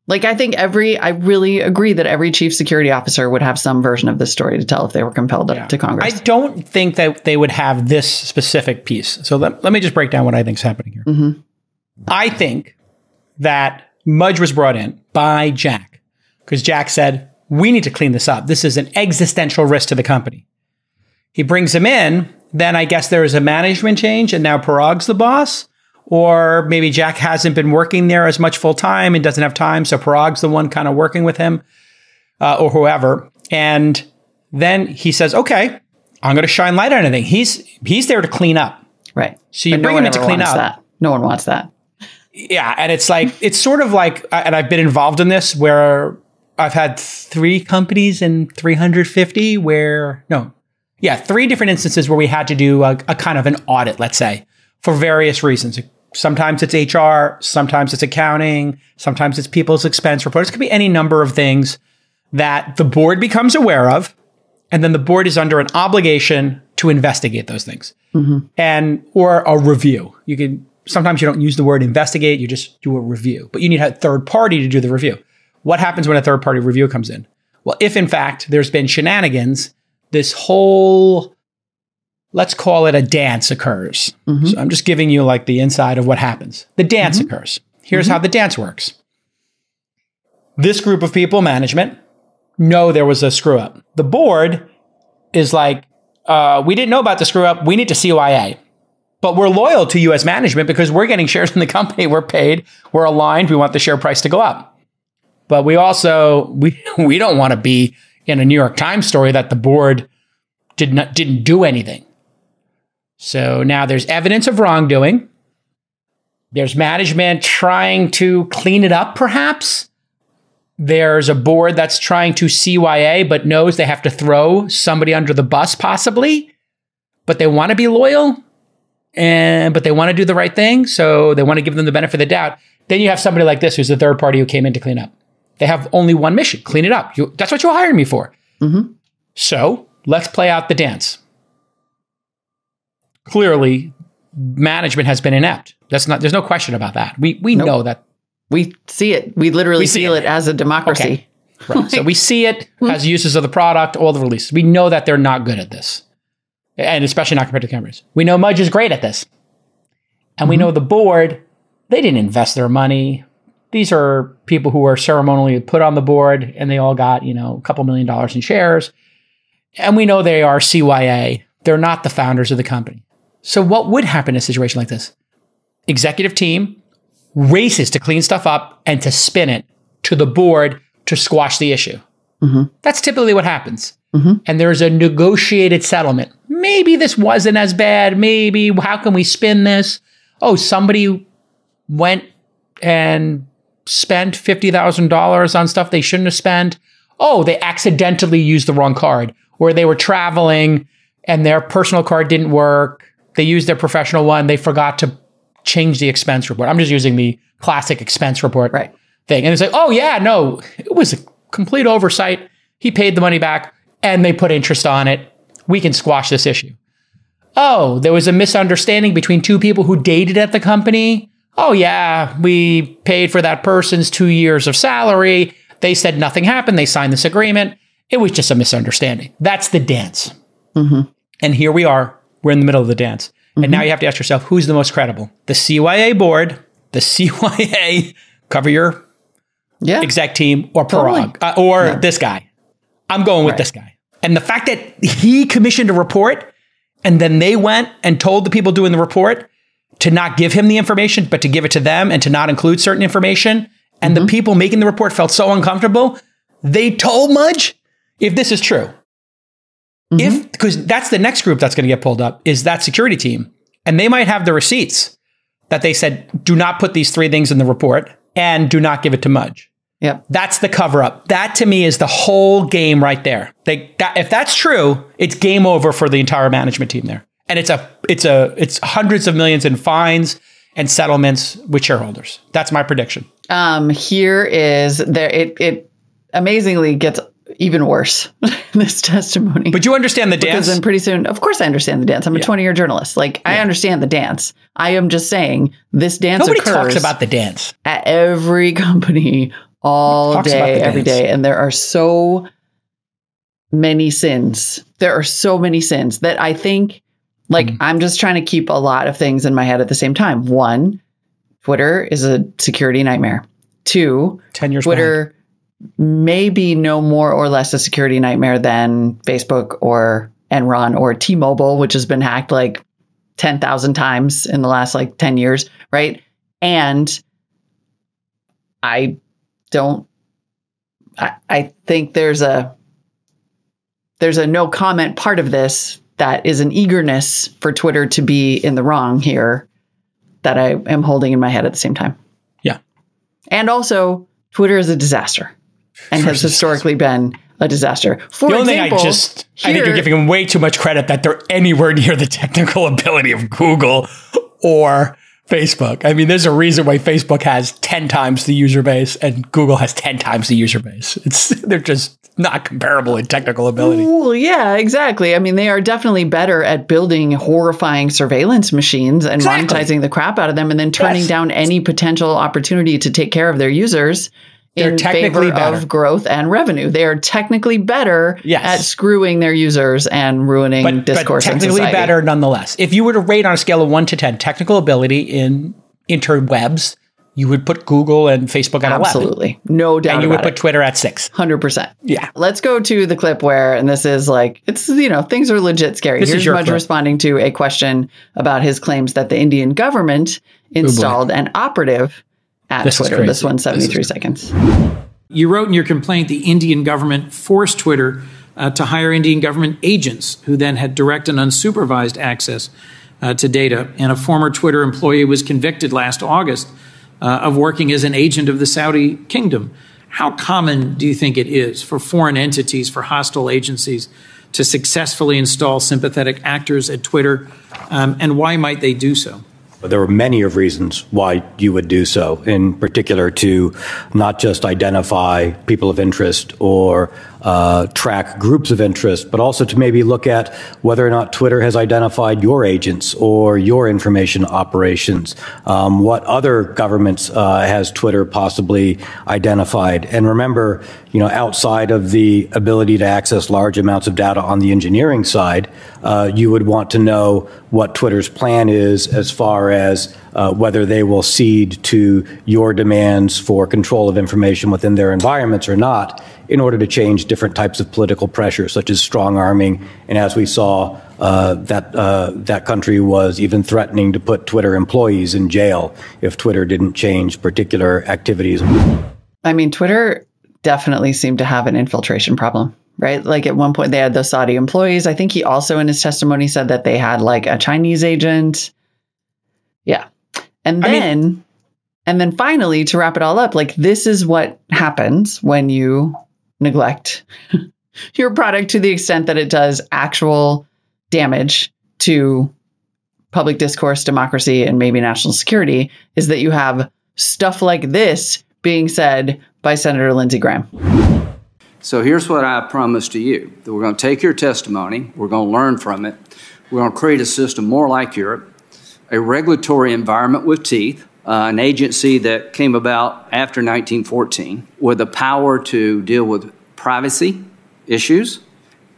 Like I think every, I really agree that every chief security officer would have some version of this story to tell if they were compelled yeah. to, Congress. I don't think that they would have this specific piece. So let, let me just break down what I think is happening here. Mm-hmm. I think that Mudge was brought in by Jack because Jack said, we need to clean this up. This is an existential risk to the company. He brings him in then I guess there is a management change and now Parag's the boss. Or maybe Jack hasn't been working there as much full time and doesn't have time. So Parag's the one kind of working with him uh, or whoever. And then he says, okay, I'm going to shine light on anything. He's, he's there to clean up. Right. So you but bring no him in to clean up. That. No one wants that. Yeah. And it's like, it's sort of like, and I've been involved in this where I've had three companies in 350 where, no, yeah, three different instances where we had to do a, a kind of an audit, let's say, for various reasons. Sometimes it's HR, sometimes it's accounting, sometimes it's people's expense reports. It could be any number of things that the board becomes aware of, and then the board is under an obligation to investigate those things, mm-hmm. and or a review. You can sometimes you don't use the word investigate; you just do a review, but you need a third party to do the review. what happens when a third party review comes in? Well, if in fact there's been shenanigans, this whole, let's call it a dance occurs. Mm-hmm. So I'm just giving you like the inside of what happens. The dance mm-hmm. occurs. Here's how the dance works. This group of people, management, know there was a screw up. The board is like, uh, we didn't know about the screw up. We need to CYA. But we're loyal to US management because we're getting shares in the company. We're paid. We're aligned. We want the share price to go up. But we also we (laughs) we don't want to be in a New York Times story that the board did not didn't do anything. So now there's evidence of wrongdoing. There's management trying to clean it up, perhaps. There's a board that's trying to CYA, but knows they have to throw somebody under the bus, possibly. But they want to be loyal, and but they want to do the right thing, so they want to give them the benefit of the doubt. Then you have somebody like this, who's the third party who came in to clean up. They have only one mission: clean it up. You, that's what you hired me for. Mm-hmm. So let's play out the dance. Clearly, management has been inept. That's not. There's no question about that. We we nope. know that we see it. We literally we feel it. it. as a democracy. Okay. (laughs) Right. so we see it hmm. as uses of the product, all the releases. We know that they're not good at this, and especially not compared to cameras. We know Mudge is great at this, and mm-hmm. we know the board. They didn't invest their money. These are people who are ceremonially put on the board, and they all got you know a couple million dollars in shares. And we know they are CYA. They're not the founders of the company. So what would happen in a situation like this? Executive team races to clean stuff up and to spin it to the board to squash the issue. Mm-hmm. That's typically what happens. Mm-hmm. And there's a negotiated settlement. Maybe this wasn't as bad. Maybe how can we spin this? Oh, somebody went and spent $50,000 on stuff they shouldn't have spent. Oh, they accidentally used the wrong card or they were traveling and their personal card didn't work. They used their professional one. They forgot to change the expense report. I'm just using the classic expense report right. thing. And it's like, oh, yeah, no, it was a complete oversight. He paid the money back and they put interest on it. We can squash this issue. Oh, there was a misunderstanding between two people who dated at the company. Oh, yeah, we paid for that person's two years of salary. They said nothing happened. They signed this agreement. It was just a misunderstanding. That's the dance. Mm-hmm. And here we are. We're in the middle of the dance. Mm-hmm. And now you have to ask yourself who's the most credible? The CYA board, the (laughs) CYA cover your yeah. exec team, or Parag, totally. uh, or yeah. this guy. I'm going with right. this guy. And the fact that he commissioned a report and then they went and told the people doing the report to not give him the information, but to give it to them and to not include certain information. And mm-hmm. the people making the report felt so uncomfortable. They told Mudge, if this is true, Mm-hmm. If because that's the next group that's going to get pulled up is that security team, and they might have the receipts that they said do not put these three things in the report and do not give it to Mudge. Yep. That's the cover up. That to me is the whole game right there. They, that, if that's true, it's game over for the entire management team there. And it's a it's a it's hundreds of millions in fines and settlements with shareholders. That's my prediction. Um here is there it it amazingly gets even worse (laughs) this testimony. But you understand the dance? Because then pretty soon, of course, I understand the dance. I'm a 20 year journalist. Like, yeah. I understand the dance. I am just saying this dance Nobody talks about the dance at every company all day, every day, And there are so many sins. There are so many sins that I think, like, mm-hmm. I'm just trying to keep a lot of things in my head at the same time. One, Twitter is a security nightmare. Two, 10 years Twitter. Behind maybe no more or less a security nightmare than Facebook or Enron or T-Mobile, which has been hacked like 10,000 times in the last like 10 years, right? And I don't I, I think there's a there's a no comment part of this that is an eagerness for Twitter to be in the wrong here that I am holding in my head at the same time. Yeah. And also Twitter is a disaster and has historically been a disaster. For the only example, thing I just here, I think you're giving them way too much credit that they're anywhere near the technical (laughs) ability of Google or Facebook. I mean, there's a reason why Facebook has 10 times the user base and Google has 10 times the user base. It's (laughs) they're just not comparable in technical ability. Well, yeah, exactly. I mean, they are definitely better at building horrifying surveillance machines and exactly. monetizing the crap out of them and then turning yes. down any potential opportunity to take care of their users They're in technically favor better. of growth and revenue. They are technically better Yes. at screwing their users and ruining but, but discourse in technically society. better nonetheless. If you were to rate on a scale of one to ten technical ability in interwebs, you would put Google and Facebook at eleven, Absolutely. No doubt and you would put it. Twitter at six. 100%. Yeah. Let's go to the clip where, and this is like, it's, you know, things are legit scary. This is Here's your Mudge clip. responding to a question about his claims that the Indian government oh, installed an operative at This Twitter. This crazy. one's 73 seconds. You wrote in your complaint the Indian government forced Twitter uh, to hire Indian government agents who then had direct and unsupervised access uh, to data. And a former Twitter employee was convicted last August uh, of working as an agent of the Saudi kingdom. How common do you think it is for foreign entities, for hostile agencies, to successfully install sympathetic actors at Twitter? Um, and why might they do so? There were many of reasons why you would do so, in particular to not just identify people of interest or uh, track groups of interest, but also to maybe look at whether or not Twitter has identified your agents or your information operations. Um, what other governments uh, has Twitter possibly identified? And remember, you know, outside of the ability to access large amounts of data on the engineering side, uh, you would want to know what Twitter's plan is as far as uh, whether they will cede to your demands for control of information within their environments or not in order to change different types of political pressure, such as strong arming. And as we saw, uh, that uh, that country was even threatening to put Twitter employees in jail if Twitter didn't change particular activities. I mean, Twitter definitely seemed to have an infiltration problem, right? Like at one point they had those Saudi employees. I think he also in his testimony said that they had like a Chinese agent. Yeah. And I mean- then and then finally to wrap it all up, like this is what happens when you neglect (laughs) your product to the extent that it does actual damage to public discourse, democracy, and maybe national security is that you have stuff like this being said by Senator Lindsey Graham. So here's what I promise to you that we're going to take your testimony, we're going to learn from it, we're going to create a system more like Europe, a regulatory environment with teeth, uh, an agency that came about after 1914 with the power to deal with privacy issues,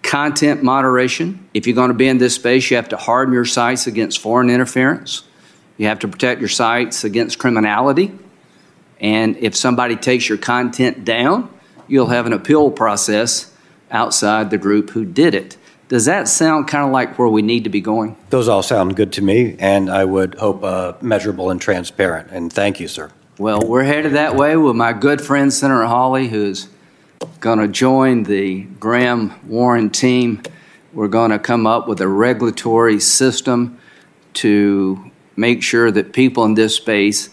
content moderation. If you're going to be in this space, you have to harden your sites against foreign interference. You have to protect your sites against criminality. And if somebody takes your content down, you'll have an appeal process outside the group who did it. Does that sound kind of like where we need to be going? Those all sound good to me, and I would hope uh, measurable and transparent. And thank you, sir. Well, we're headed that way with my good friend Senator Hawley, who's going to join the Graham Warren team. We're going to come up with a regulatory system to make sure that people in this space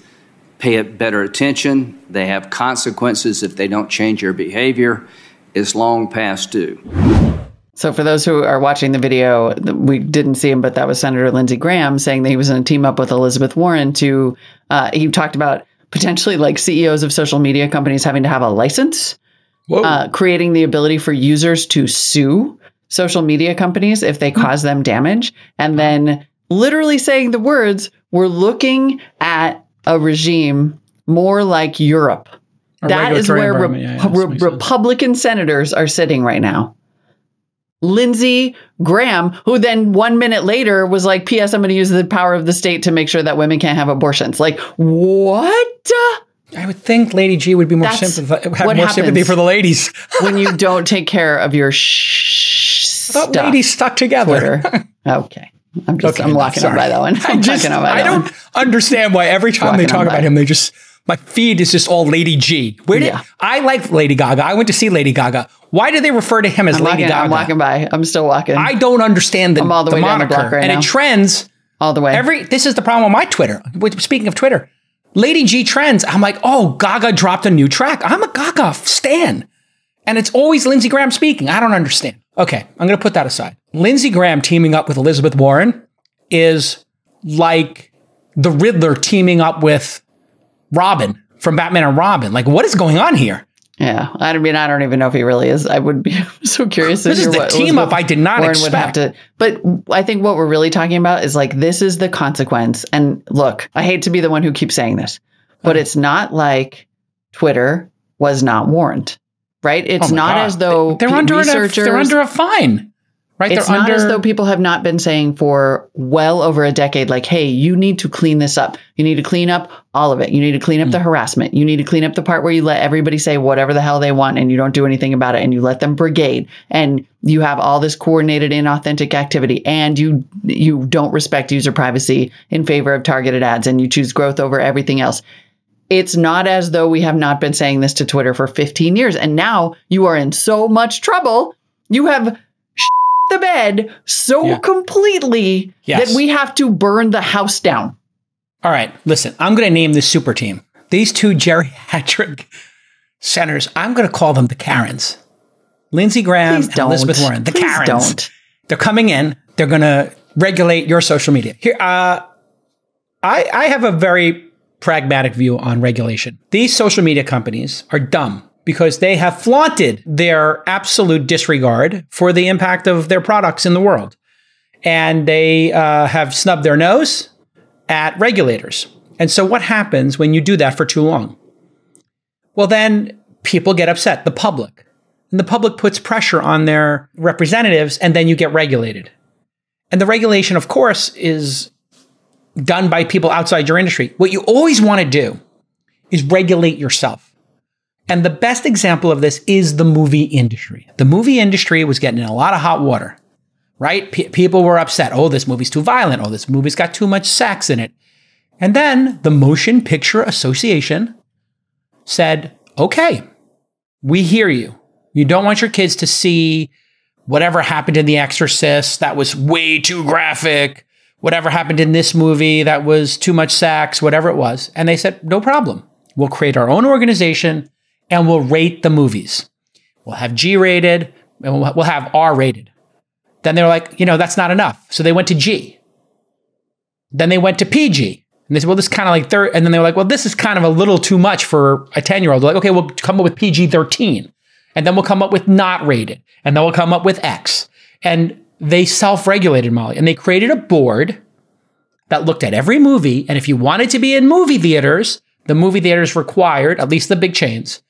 pay it better attention. They have consequences if they don't change their behavior. It's long past due. So, for those who are watching the video, we didn't see him, but that was Senator Lindsey Graham saying that he was going to team up with Elizabeth Warren to. Uh, he talked about potentially like CEOs of social media companies having to have a license, uh, creating the ability for users to sue social media companies if they cause them damage, and then literally saying the words, "We're looking at a regime more like Europe." A That is where environment, yeah, yeah, Re-. Republican senators are sitting right now. Lindsey Graham, who then one minute later was like, P.S. I'm going to use the power of the state to make sure that women can't have abortions. Like, what? I would think Lady G would be more have more sympathy for the ladies. (laughs) when you don't take care of your sh- I thought stuff. ladies stuck together. Okay. I'm just, Okay, I'm locking sorry. up by that one. (laughs) I'm I just, up by I don't one. understand why every time they talk about him, they just my feed is just all Lady G. Where did Yeah. I like Lady Gaga? I went to see Lady Gaga. Why do they refer to him as I'm Lady walking, Gaga? I'm walking by. I'm still walking I don't understand the, I'm all the way down the moniker, block right and now. it trends all the way. every. This is the problem with my Twitter. Speaking of Twitter, Lady G trends. I'm like, oh, Gaga dropped a new track. I'm a Gaga stan, and it's always Lindsey Graham speaking. I don't understand. Okay, I'm going to put that aside. Lindsey Graham teaming up with Elizabeth Warren is like the Riddler teaming up with Robin from Batman and Robin. Like, what is going on here? Yeah, I mean, I don't even know if he really is. I would be (laughs) so curious. This is the what team up I did not Warren would have expect. to. But I think what we're really talking about is like this is the consequence. And look, I hate to be the one who keeps saying this, but it's not like Twitter was not warned. Right? It's Oh not God. as though they're under researchers they're under a fine. Right? it's they're not under as though people have not been saying for well over a decade, like, hey, you need to clean this up. You need to clean up all of it. You need to clean up the mm. harassment. You need to clean up the part where you let everybody say whatever the hell they want and you don't do anything about it and you let them brigade and you have all this coordinated inauthentic activity and you you don't respect user privacy in favor of targeted ads and you choose growth over everything else. It's not as though we have not been saying this to Twitter for 15 years and now you are in so much trouble. You have the bed so Yeah. completely Yes. that we have to burn the house down. All right, listen, I'm going to name this super team. These two geriatric centers, I'm going to call them the Karens. Lindsey Graham and. Elizabeth Warren, the Please Karens. don't. They're coming in. They're going to regulate your social media. Here, uh, I, I have a very pragmatic view on regulation. These social media companies are dumb because they have flaunted their absolute disregard for the impact of their products in the world. And they uh, have snubbed their nose at regulators. And so, what happens when you do that for too long? Well, then people get upset, the public. And the public puts pressure on their representatives, and then you get regulated. And the regulation, of course, is done by people outside your industry. What you always want to do is regulate yourself. And the best example of this is the movie industry. The movie industry was getting in a lot of hot water, right? P- people were upset. Oh, this movie's too violent. Oh, this movie's got too much sex in it. And then the Motion Picture Association said, okay, we hear you. You don't want your kids to see whatever happened in The Exorcist that was way too graphic, whatever happened in this movie that was too much sex, whatever it was. And they said, no problem. We'll create our own organization and we'll rate the movies. We'll have G rated and we'll have R rated. Then they're like, you know, that's not enough. So they went to G. Then they went to PG. And they said, well, this is kind of like third. And then they were like, well, this is kind of a little too much for a 10 year old. They're like, okay, we'll come up with PG 13. And then we'll come up with not rated. And then we'll come up with X. And they self regulated Molly. And they created a board that looked at every movie. And if you wanted to be in movie theaters, the movie theaters required, at least the big chains,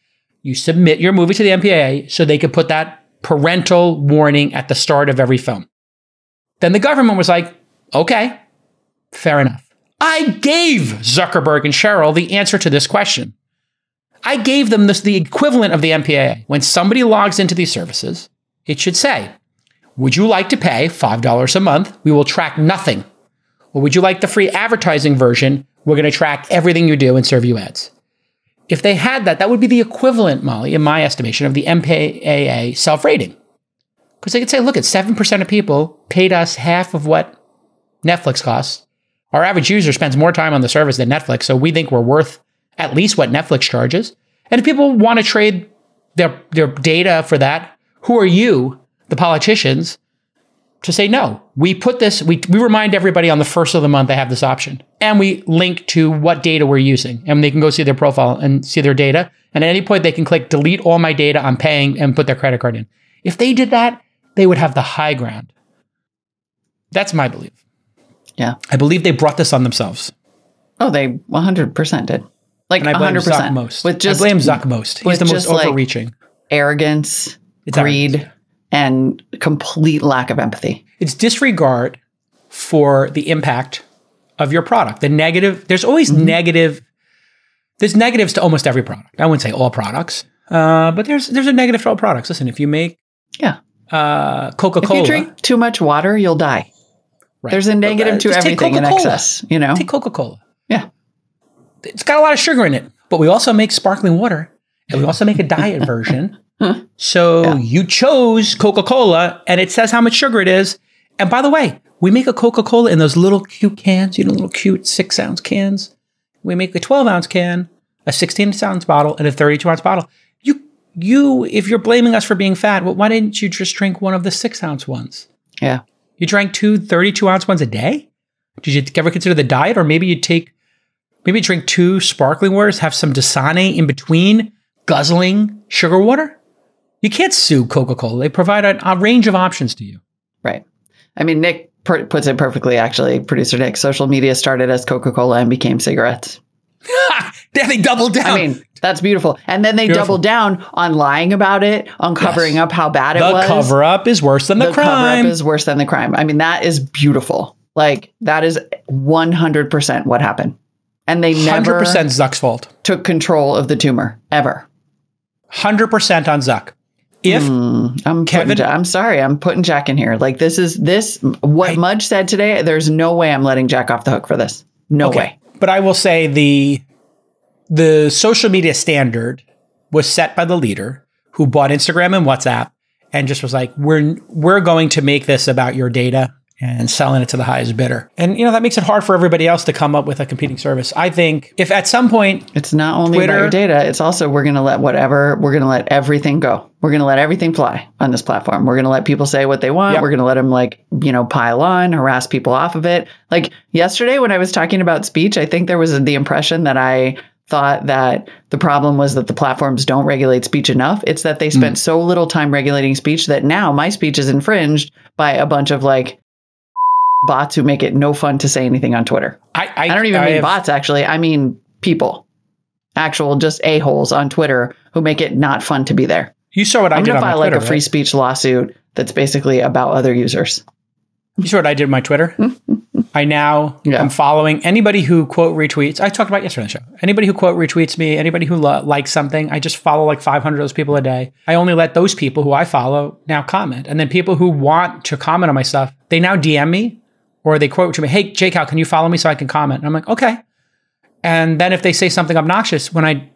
you submit your movie to the MPAA so they could put that parental warning at the start of every film. Then the government was like, okay, fair enough. I gave Zuckerberg and Sheryl the answer to this question. I gave them this, the equivalent of the MPAA. When somebody logs into these services, it should say, Would you like to pay $5 a month? We will track nothing. Or would you like the free advertising version? We're going to track everything you do and serve you ads. If they had that, that would be the equivalent, Molly, in my estimation, of the MPAA self rating. Because they could say, look, at 7% of people paid us half of what Netflix costs. Our average user spends more time on the service than Netflix, so we think we're worth at least what Netflix charges. And if people want to trade their, their data for that, who are you, the politicians, to say no? We put this, we, we remind everybody on the first of the month they have this option. And we link to what data we're using. And they can go see their profile and see their data. And at any point, they can click delete all my data I'm paying and put their credit card in. If they did that, they would have the high ground. That's my belief. Yeah. I believe they brought this on themselves. Oh, they 100% did. Like And I blame 100%. Zuck most. With just I blame Zuck most. He's the most just, like, overreaching. arrogance, It's greed, arrogance. And complete lack of empathy. it's disregard for the impact of your product. The negative, there's always Mm-hmm. negative, there's negatives to almost every product. I wouldn't say all products, uh, but there's there's a negative to all products. Listen, if you make Yeah. uh, Coca If Cola, you drink too much water, you'll die. There's a negative to just take everything in excess, you know? take Coca Cola. Yeah. It's got a lot of sugar in it, but we also make sparkling water and we also make a diet (laughs) version. So you chose Coca Cola and it says how much sugar it is. And by the way, we make a Coca Cola in those little cute cans, you know, little cute six ounce cans. We make a 12 ounce can, a 16 ounce bottle, and a 32 ounce bottle. You, you, if you're blaming us for being fat, well, why didn't you just drink one of the six ounce ones? Yeah. You drank two 32 ounce ones a day? Did you ever consider the diet? Or maybe you take, maybe drink two sparkling waters, have some Dasani in between, guzzling sugar water? You can't sue Coca Cola. They provide a, a range of options to you. Right. I mean, Nick per- puts it perfectly, actually. Producer Nick, social media started as Coca Cola and became cigarettes. (laughs) yeah, they doubled down. I mean, that's beautiful. And then they Beautiful. doubled down on lying about it, on covering Yes. up how bad it the was. cover up is worse than the, crime. the cover up is worse than the crime. I mean, that is beautiful. Like that is 100% what happened. And they never 100% Zuck's fault. took control of the tumor ever. 100% on Zuck. If hmm. I'm Kevin- putting, I'm sorry, I'm putting Jack in here. Like this is this what I- Mudge said today. There's no way I'm letting Jack off the hook for this. No way. But I will say the the social media standard was set by the leader who bought Instagram and WhatsApp and just was like, we're we're going to make this about your data and selling it to the highest bidder. And you know, that makes it hard for everybody else to come up with a competing service. I think if at some point It's not only Twitter- about your data, it's also we're going to let whatever, we're going to let everything go. We're going to let everything fly on this platform. We're going to let people say what they want. Yep. We're going to let them like, you know, pile on, harass people off of it. Like yesterday when I was talking about speech, I think there was the impression that I thought that the problem was that the platforms don't regulate speech enough. It's that they Hmm. spent so little time regulating speech that now my speech is infringed by a bunch of like bots who make it no fun to say anything on Twitter. I I, I don't even I mean have- bots, actually. I mean people, actual just a holes on Twitter who make it not fun to be there. You saw what I I'm did going on to my file like Twitter. a free right? speech lawsuit that's basically about other users. You saw what I did on my Twitter? (laughs) I now Yeah. am following anybody who quote retweets. I talked about yesterday on the show. Anybody who quote retweets me, anybody who lo- likes something, I just follow like 500 of those people a day. I only let those people who I follow now comment. And then people who want to comment on my stuff, they now DM me or they quote to me, hey, Jake, how can you follow me so I can comment? And I'm like, okay. And then if they say something obnoxious, when I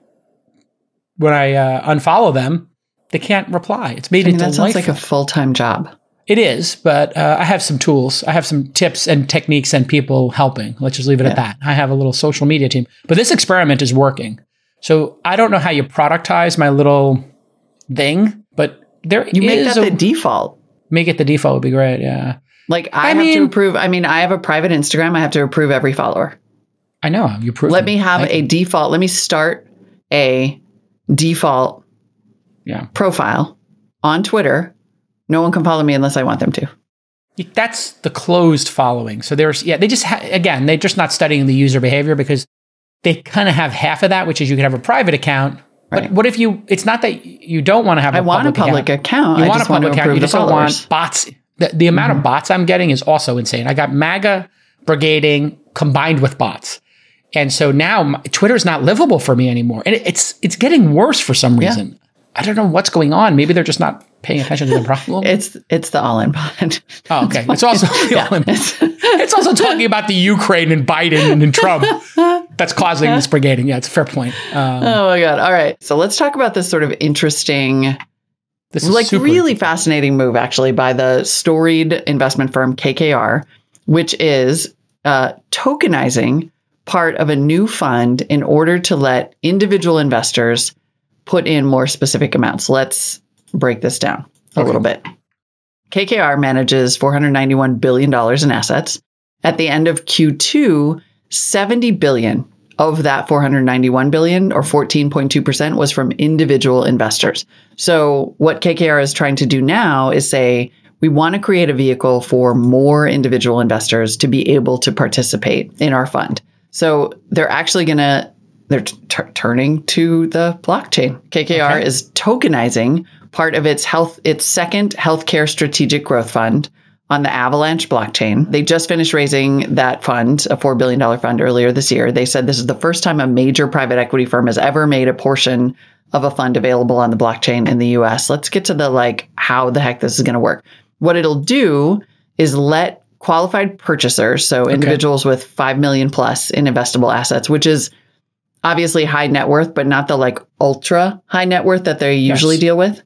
when I uh, unfollow them, they can't reply. It's made I mean, it that sounds like a full time job. It is, but uh, I have some tools. I have some tips and techniques and people helping. Let's just leave it at that. I have a little social media team, but this experiment is working. So I don't know how you productize my little thing, but there You make that a, the default. make it the default would be great. Yeah, Like I, I have to approve. I mean, I have a private Instagram. I have to approve every follower. I know you prove. Let me have a default. Let me start a default yeah. profile on Twitter. No one can follow me unless I want them to. That's the closed following. So there's yeah, they just ha- again they're just not studying the user behavior because they kind of have half of that, which is you could have a private account. But what if you? It's not that you don't want to have. I a want a public account. You I want a just want public to account. approve You the just don't want bots. The, the amount of bots I'm getting is also insane. I got MAGA brigading combined with bots, and so now my, Twitter's not livable for me anymore, and it, it's it's getting worse for some Yeah. reason. I don't know what's going on. Maybe they're just not paying attention to the problem. (laughs) It's it's the all in pod. oh, okay. It's also (laughs) It's- (laughs) it's also talking about the Ukraine and Biden and Trump that's causing this brigading. Yeah, it's a fair point. Um, oh my god! All right, so let's talk about this sort of interesting, this is like super- really fascinating move actually by the storied investment firm KKR, which is uh, tokenizing part of a new fund in order to let individual investors put in more specific amounts. Let's break this down a little bit. KKR manages $491 billion in assets. At the end of Q2, 70 billion of that 491 billion or 14.2% was from individual investors. So what KKR is trying to do now is say we want to create a vehicle for more individual investors to be able to participate in our fund. So they're actually going to they're t- turning to the blockchain. KKR Okay. is tokenizing part of its health its second healthcare strategic growth fund on the Avalanche blockchain. They just finished raising that fund, a $4 billion fund earlier this year. They said this is the first time a major private equity firm has ever made a portion of a fund available on the blockchain in the US. Let's get to the like how the heck this is going to work. What it'll do is let qualified purchasers, so individuals with 5 million plus in investable assets, which is obviously high net worth, but not the like ultra high net worth that they usually Yes. deal with.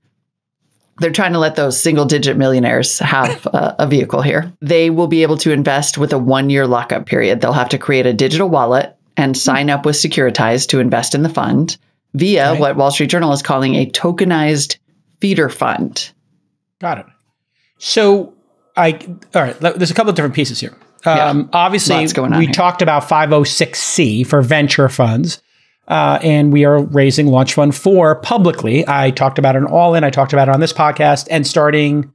They're trying to let those single digit millionaires have a, a vehicle here. They will be able to invest with a one year lockup period. They'll have to create a digital wallet and sign up with Securitize to invest in the fund via Okay. what Wall Street Journal is calling a tokenized feeder fund. Got it. So I all right. There's a couple of different pieces here. Um, obviously, going on we here. talked about 506c for venture funds, uh, and we are raising Launch Fund Four publicly. I talked about it in all in. I talked about it on this podcast, and starting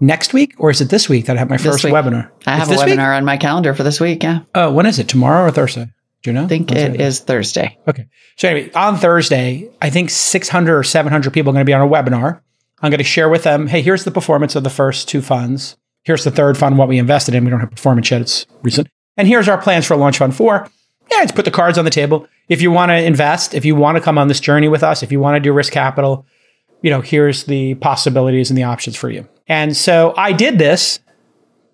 next week, or is it this week that I have my first week. webinar? I It's have a webinar week? on my calendar for this week. Yeah. Oh, when is it? Tomorrow or Thursday? Do you know? I think When's it that? is Thursday. Okay. So anyway, on Thursday, I think 600 or 700 people are going to be on a webinar. I'm going to share with them, hey, here's the performance of the first two funds. Here's the third fund, what we invested in. We don't have performance yet. It's recent. And here's our plans for launch fund four. Yeah, let's put the cards on the table. If you want to invest, if you want to come on this journey with us, if you want to do risk capital, you know, here's the possibilities and the options for you. And so I did this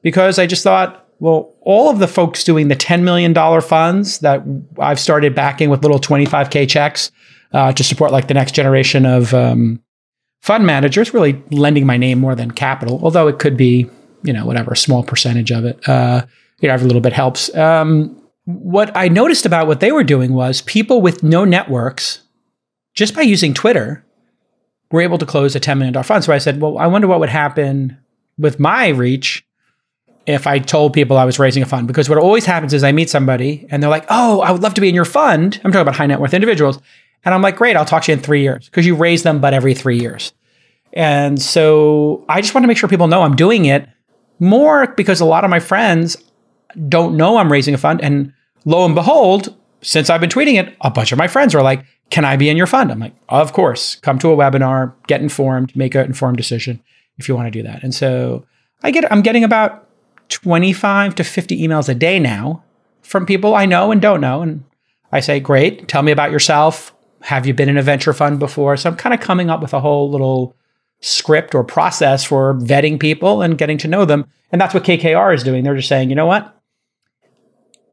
because I just thought, well, all of the folks doing the $10 million funds that I've started backing with little 25K checks uh, to support like the next generation of um, fund managers, really lending my name more than capital, although it could be, you know, whatever, a small percentage of it. Uh, you know, every little bit helps. Um, what I noticed about what they were doing was people with no networks, just by using Twitter, were able to close a $10 million fund. So I said, well, I wonder what would happen with my reach if I told people I was raising a fund. Because what always happens is I meet somebody and they're like, oh, I would love to be in your fund. I'm talking about high net worth individuals. And I'm like, great, I'll talk to you in three years because you raise them, but every three years. And so I just want to make sure people know I'm doing it more because a lot of my friends don't know I'm raising a fund. And lo and behold, since I've been tweeting it, a bunch of my friends are like, can I be in your fund? I'm like, of course. Come to a webinar, get informed, make an informed decision if you want to do that. And so I get I'm getting about 25 to 50 emails a day now from people I know and don't know. And I say, great, tell me about yourself. Have you been in a venture fund before? So I'm kind of coming up with a whole little script or process for vetting people and getting to know them. And that's what KKR is doing. They're just saying, you know what?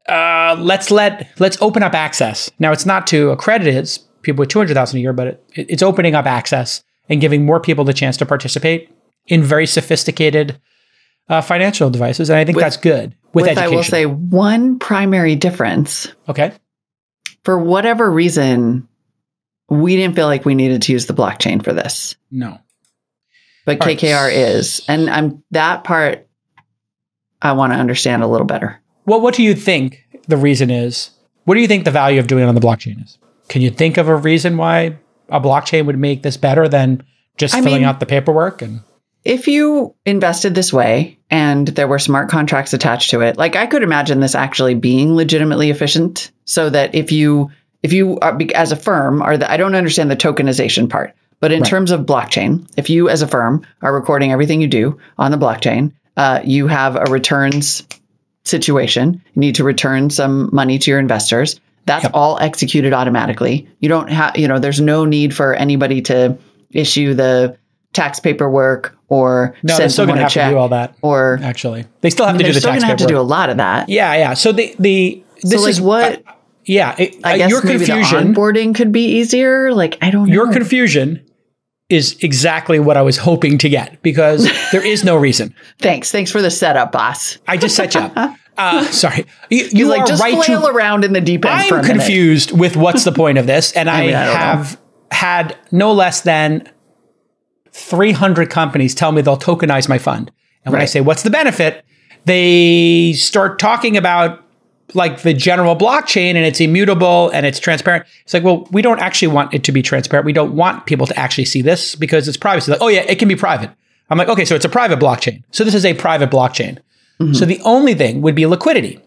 Uh, let's let let's open up access. Now it's not to accredited people with 200,000 a year, but it, it's opening up access and giving more people the chance to participate in very sophisticated uh, financial devices. And I think With- that's good with, With, education. I will say one primary difference. okay. For whatever reason, we didn't feel like we needed to use the blockchain for this, No. but All right. KKR is, and I'm that part. I want to understand a little better. Well, what do you think the reason is? What do you think the value of doing it on the blockchain is? Can you think of a reason why a blockchain would make this better than just I filling mean- out the paperwork? And if you invested this way and there were smart contracts attached to it, like I could imagine this actually being legitimately efficient so that if you, if you are, as a firm are the, I don't understand the tokenization part, but in Right. terms of blockchain, if you as a firm are recording everything you do on the blockchain, uh, you have a returns situation. You need to return some money to your investors. That's all executed automatically. You don't have, you know, there's no need for anybody to issue the tax paperwork or no, they're send still going to have check to do all that. or Actually, they still have to they're do the still tax going to have to do a lot of that. Yeah, yeah. So the the this so like is what yeah. It, I uh, guess your maybe confusion. the onboarding could be easier. Like I don't know. your confusion is exactly what I was hoping to get because (laughs) there is no reason. Thanks. Thanks for the setup, boss. I just set you up. (laughs) Uh, sorry, you, you like just right flail to around in the deep end I'm confused with what's the point of this, and (laughs) I, mean, I don't know. have had no less than 300 companies tell me they'll tokenize my fund. And when I say, what's the benefit? They start talking about like the general blockchain and it's immutable and it's transparent. It's like, well, we don't actually want it to be transparent. We don't want people to actually see this because it's privacy. Like, oh yeah, it can be private. I'm like, okay, so it's a private blockchain. So this is a private blockchain. So the only thing would be liquidity,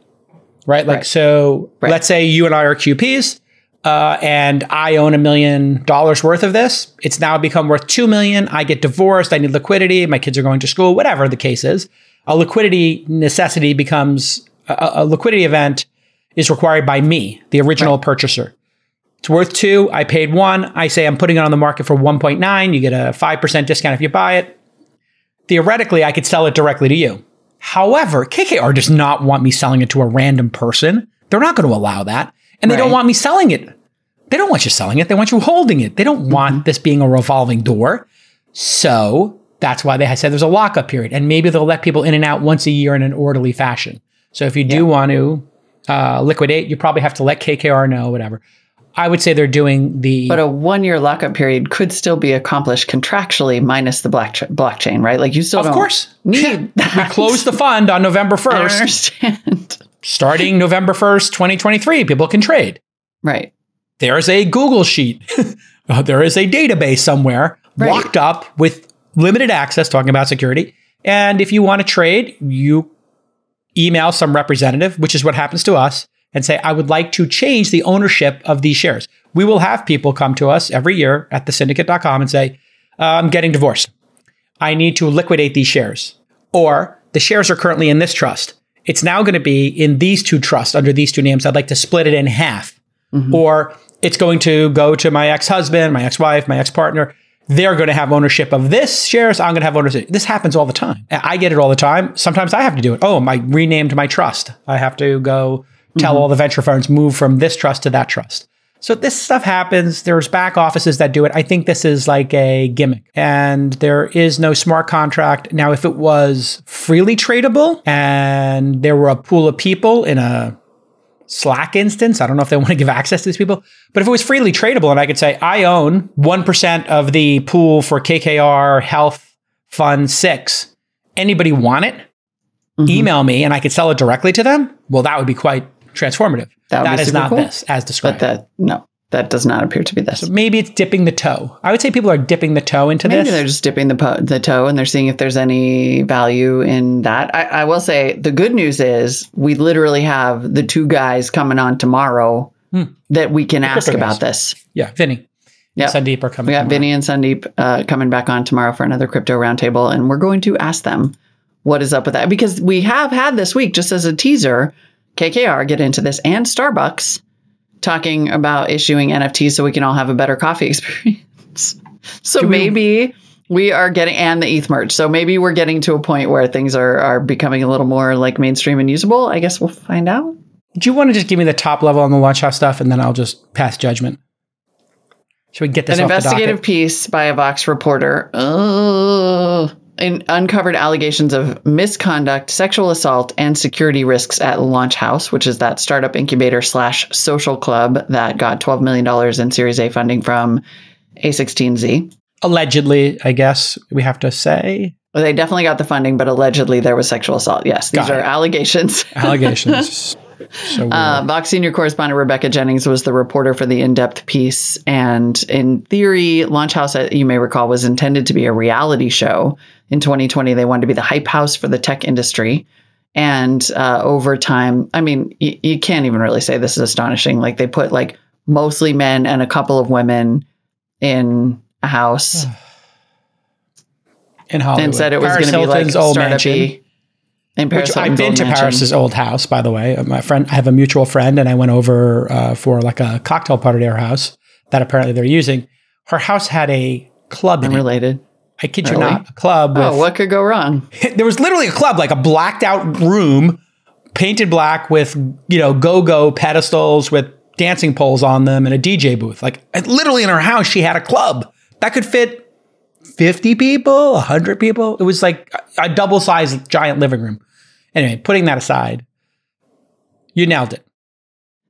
right? Like, Right. so Right. let's say you and I are QPs uh, and I own a million dollars worth of this. It's now become worth two million. I get divorced. I need liquidity. My kids are going to school. Whatever the case is, a liquidity necessity becomes a, a liquidity event is required by me, the original purchaser. It's worth two. I paid one. I say I'm putting it on the market for 1.9. You get a 5% discount if you buy it. Theoretically, I could sell it directly to you. However, KKR does not want me selling it to a random person. They're not going to allow that. And they don't want me selling it. They don't want you selling it. They want you holding it. They don't mm-hmm. want this being a revolving door. So that's why they said there's a lockup period. And maybe they'll let people in and out once a year in an orderly fashion. So if you do want to uh, liquidate, you probably have to let KKR know, whatever. I would say they're doing the. But a one year lockup period could still be accomplished contractually minus the black blockchain, right? Like you still of course. need (laughs) we that. closed the fund on November I 1st. understand. Starting November 1st, 2023, people can trade. right. there's a Google sheet. (laughs) Uh, there is a database somewhere Right. locked up with limited access, talking about security. And if you want to trade, you email some representative, which is what happens to us, and say, I would like to change the ownership of these shares. We will have people come to us every year at the thesyndicate.com and say, uh, I'm getting divorced. I need to liquidate these shares. Or the shares are currently in this trust. It's now going to be in these two trusts under these two names. I'd like to split it in half. Mm-hmm. Or it's going to go to my ex husband, my ex wife, my ex partner. They're going to have ownership of this shares. I'm going to have ownership. This happens all the time. I get it all the time. Sometimes I have to do it. Oh, my renamed my trust. I have to go tell mm-hmm. all the venture firms move from this trust to that trust. So this stuff happens. There's back offices that do it. I think this is like a gimmick and there is no smart contract. Now, if it was freely tradable and there were a pool of people in a Slack instance, I don't know if they (laughs) want to give access to these people, but if it was freely tradable and I could say, I own 1% of the pool for KKR Health Fund 6, anybody want it? Mm-hmm. Email me and I could sell it directly to them. Well, that would be quite transformative. That, that is not cool. this as described. But that no, that does not appear to be this. So maybe it's dipping the toe. I would say people are dipping the toe into maybe this. Maybe they're just dipping the po- the toe and they're seeing if there's any value in that. I, I, will say the good news is we literally have the two guys coming on tomorrow hmm. that we can the ask about this. Yeah, Vinny. Yeah, Sandeep are coming. We got tomorrow. Vinny and Sandeep uh, coming back on tomorrow for another crypto roundtable, and we're going to ask them what is up with that because we have had this week just as a teaser KKR get into this and Starbucks talking about issuing NFTs so we can all have a better coffee (laughs) experience. so maybe we are getting and the ETH merge. So maybe we're getting to a point where things are are becoming a little more like mainstream and usable. I guess we'll find out. Do you want to just give me the top level on the launch house stuff and then I'll just pass judgment? Should we get this? An investigative piece by a Vox reporter. Oh uncovered allegations of misconduct, sexual assault, and security risks at Launch House, which is that startup incubator slash social club that got $12 million in Series A funding from A16Z. Allegedly, I guess we have to say. Well, they definitely got the funding, but allegedly there was sexual assault. Yes, these are allegations. (laughs) Allegations. So uh, Vox senior correspondent Rebecca Jennings was the reporter for the in-depth piece, and in theory, Launch House, uh, you may recall, was intended to be a reality show. In 2020, they wanted to be the hype house for the tech industry. And uh, over time, I mean, y- you can't even really say this is astonishing. Like they put like mostly men and a couple of women in a house. (sighs) in Hollywood. And said it was going to be like startup in Paris, Which I've been to mansion. Paris's old house, by the way. My friend, I have a mutual friend, and I went over uh, for like a cocktail party at her house that apparently they're using. Her house had a club in Unrelated. I kid really? you not, a club. Oh, what could go wrong? (laughs) there was literally a club, like a blacked out room, painted black with you know go go pedestals with dancing poles on them and a DJ booth. Like uh, literally in her house, she had a club that could fit 50 people, 100 people. It was like a double sized giant living room. Anyway, putting that aside, you nailed it.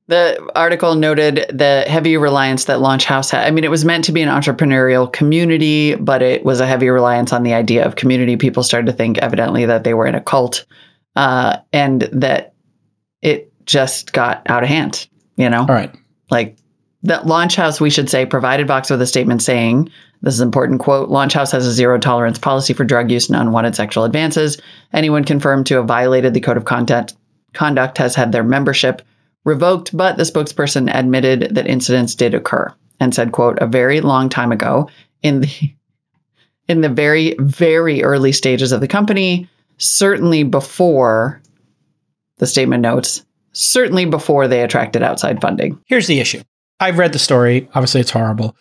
The article noted the heavy reliance that Launch House had. I mean, it was meant to be an entrepreneurial community, but it was a heavy reliance on the idea of community. People started to think, evidently, that they were in a cult uh, and that it just got out of hand, you know? All right. Like that Launch House, we should say, provided Vox with a statement saying, this is important quote, Launch House has a zero tolerance policy for drug use and unwanted sexual advances. Anyone confirmed to have violated the code of conduct, conduct has had their membership revoked, but the spokesperson admitted that incidents did occur and said, quote, a very long time ago in the (laughs) in the very, very early stages of the company, certainly before the statement notes, certainly before they attracted outside funding. Here's the issue. I've read the story. Obviously, it's horrible.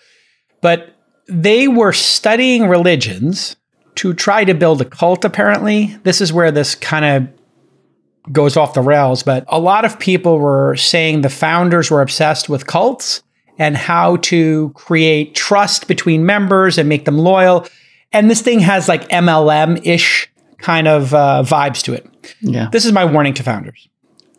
But they were studying religions to try to build a cult, apparently. This is where this kind of goes off the rails. But a lot of people were saying the founders were obsessed with cults and how to create trust between members and make them loyal. And this thing has like MLM ish kind of uh, vibes to it. Yeah. This is my warning to founders.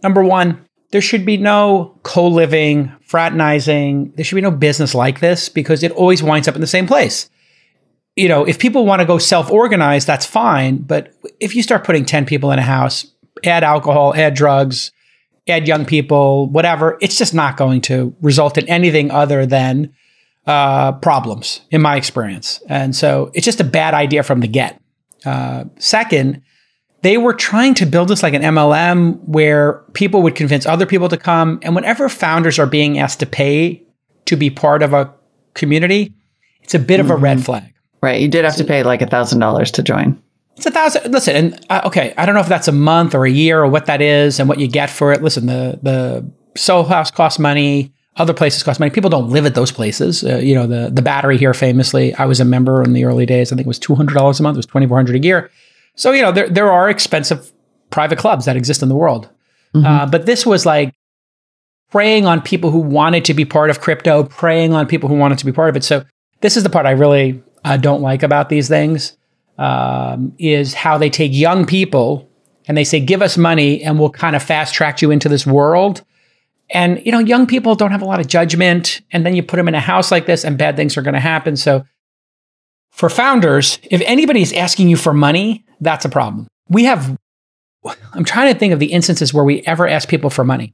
Number one, there should be no co living, fraternizing. There should be no business like this because it always winds up in the same place. You know, if people want to go self organize, that's fine. But if you start putting 10 people in a house, add alcohol, add drugs, add young people, whatever, it's just not going to result in anything other than uh, problems, in my experience. And so it's just a bad idea from the get. Uh, second, they were trying to build this like an MLM where people would convince other people to come. And whenever founders are being asked to pay to be part of a community, it's a bit mm-hmm. of a red flag. Right. You did have to pay like a thousand dollars to join. It's a thousand. Listen, and uh, okay, I don't know if that's a month or a year or what that is and what you get for it. Listen, the the Soho House costs money. Other places cost money. People don't live at those places. Uh, you know, the the battery here, famously, I was a member in the early days. I think it was two hundred dollars a month. It was twenty four hundred a year. So you know, there there are expensive private clubs that exist in the world, mm-hmm. uh, but this was like preying on people who wanted to be part of crypto, preying on people who wanted to be part of it. So this is the part I really uh, don't like about these things um, is how they take young people and they say, give us money and we'll kind of fast track you into this world. And, you know, young people don't have a lot of judgment. And then you put them in a house like this and bad things are going to happen. So for founders, if anybody's asking you for money, that's a problem. We have, I'm trying to think of the instances where we ever asked people for money.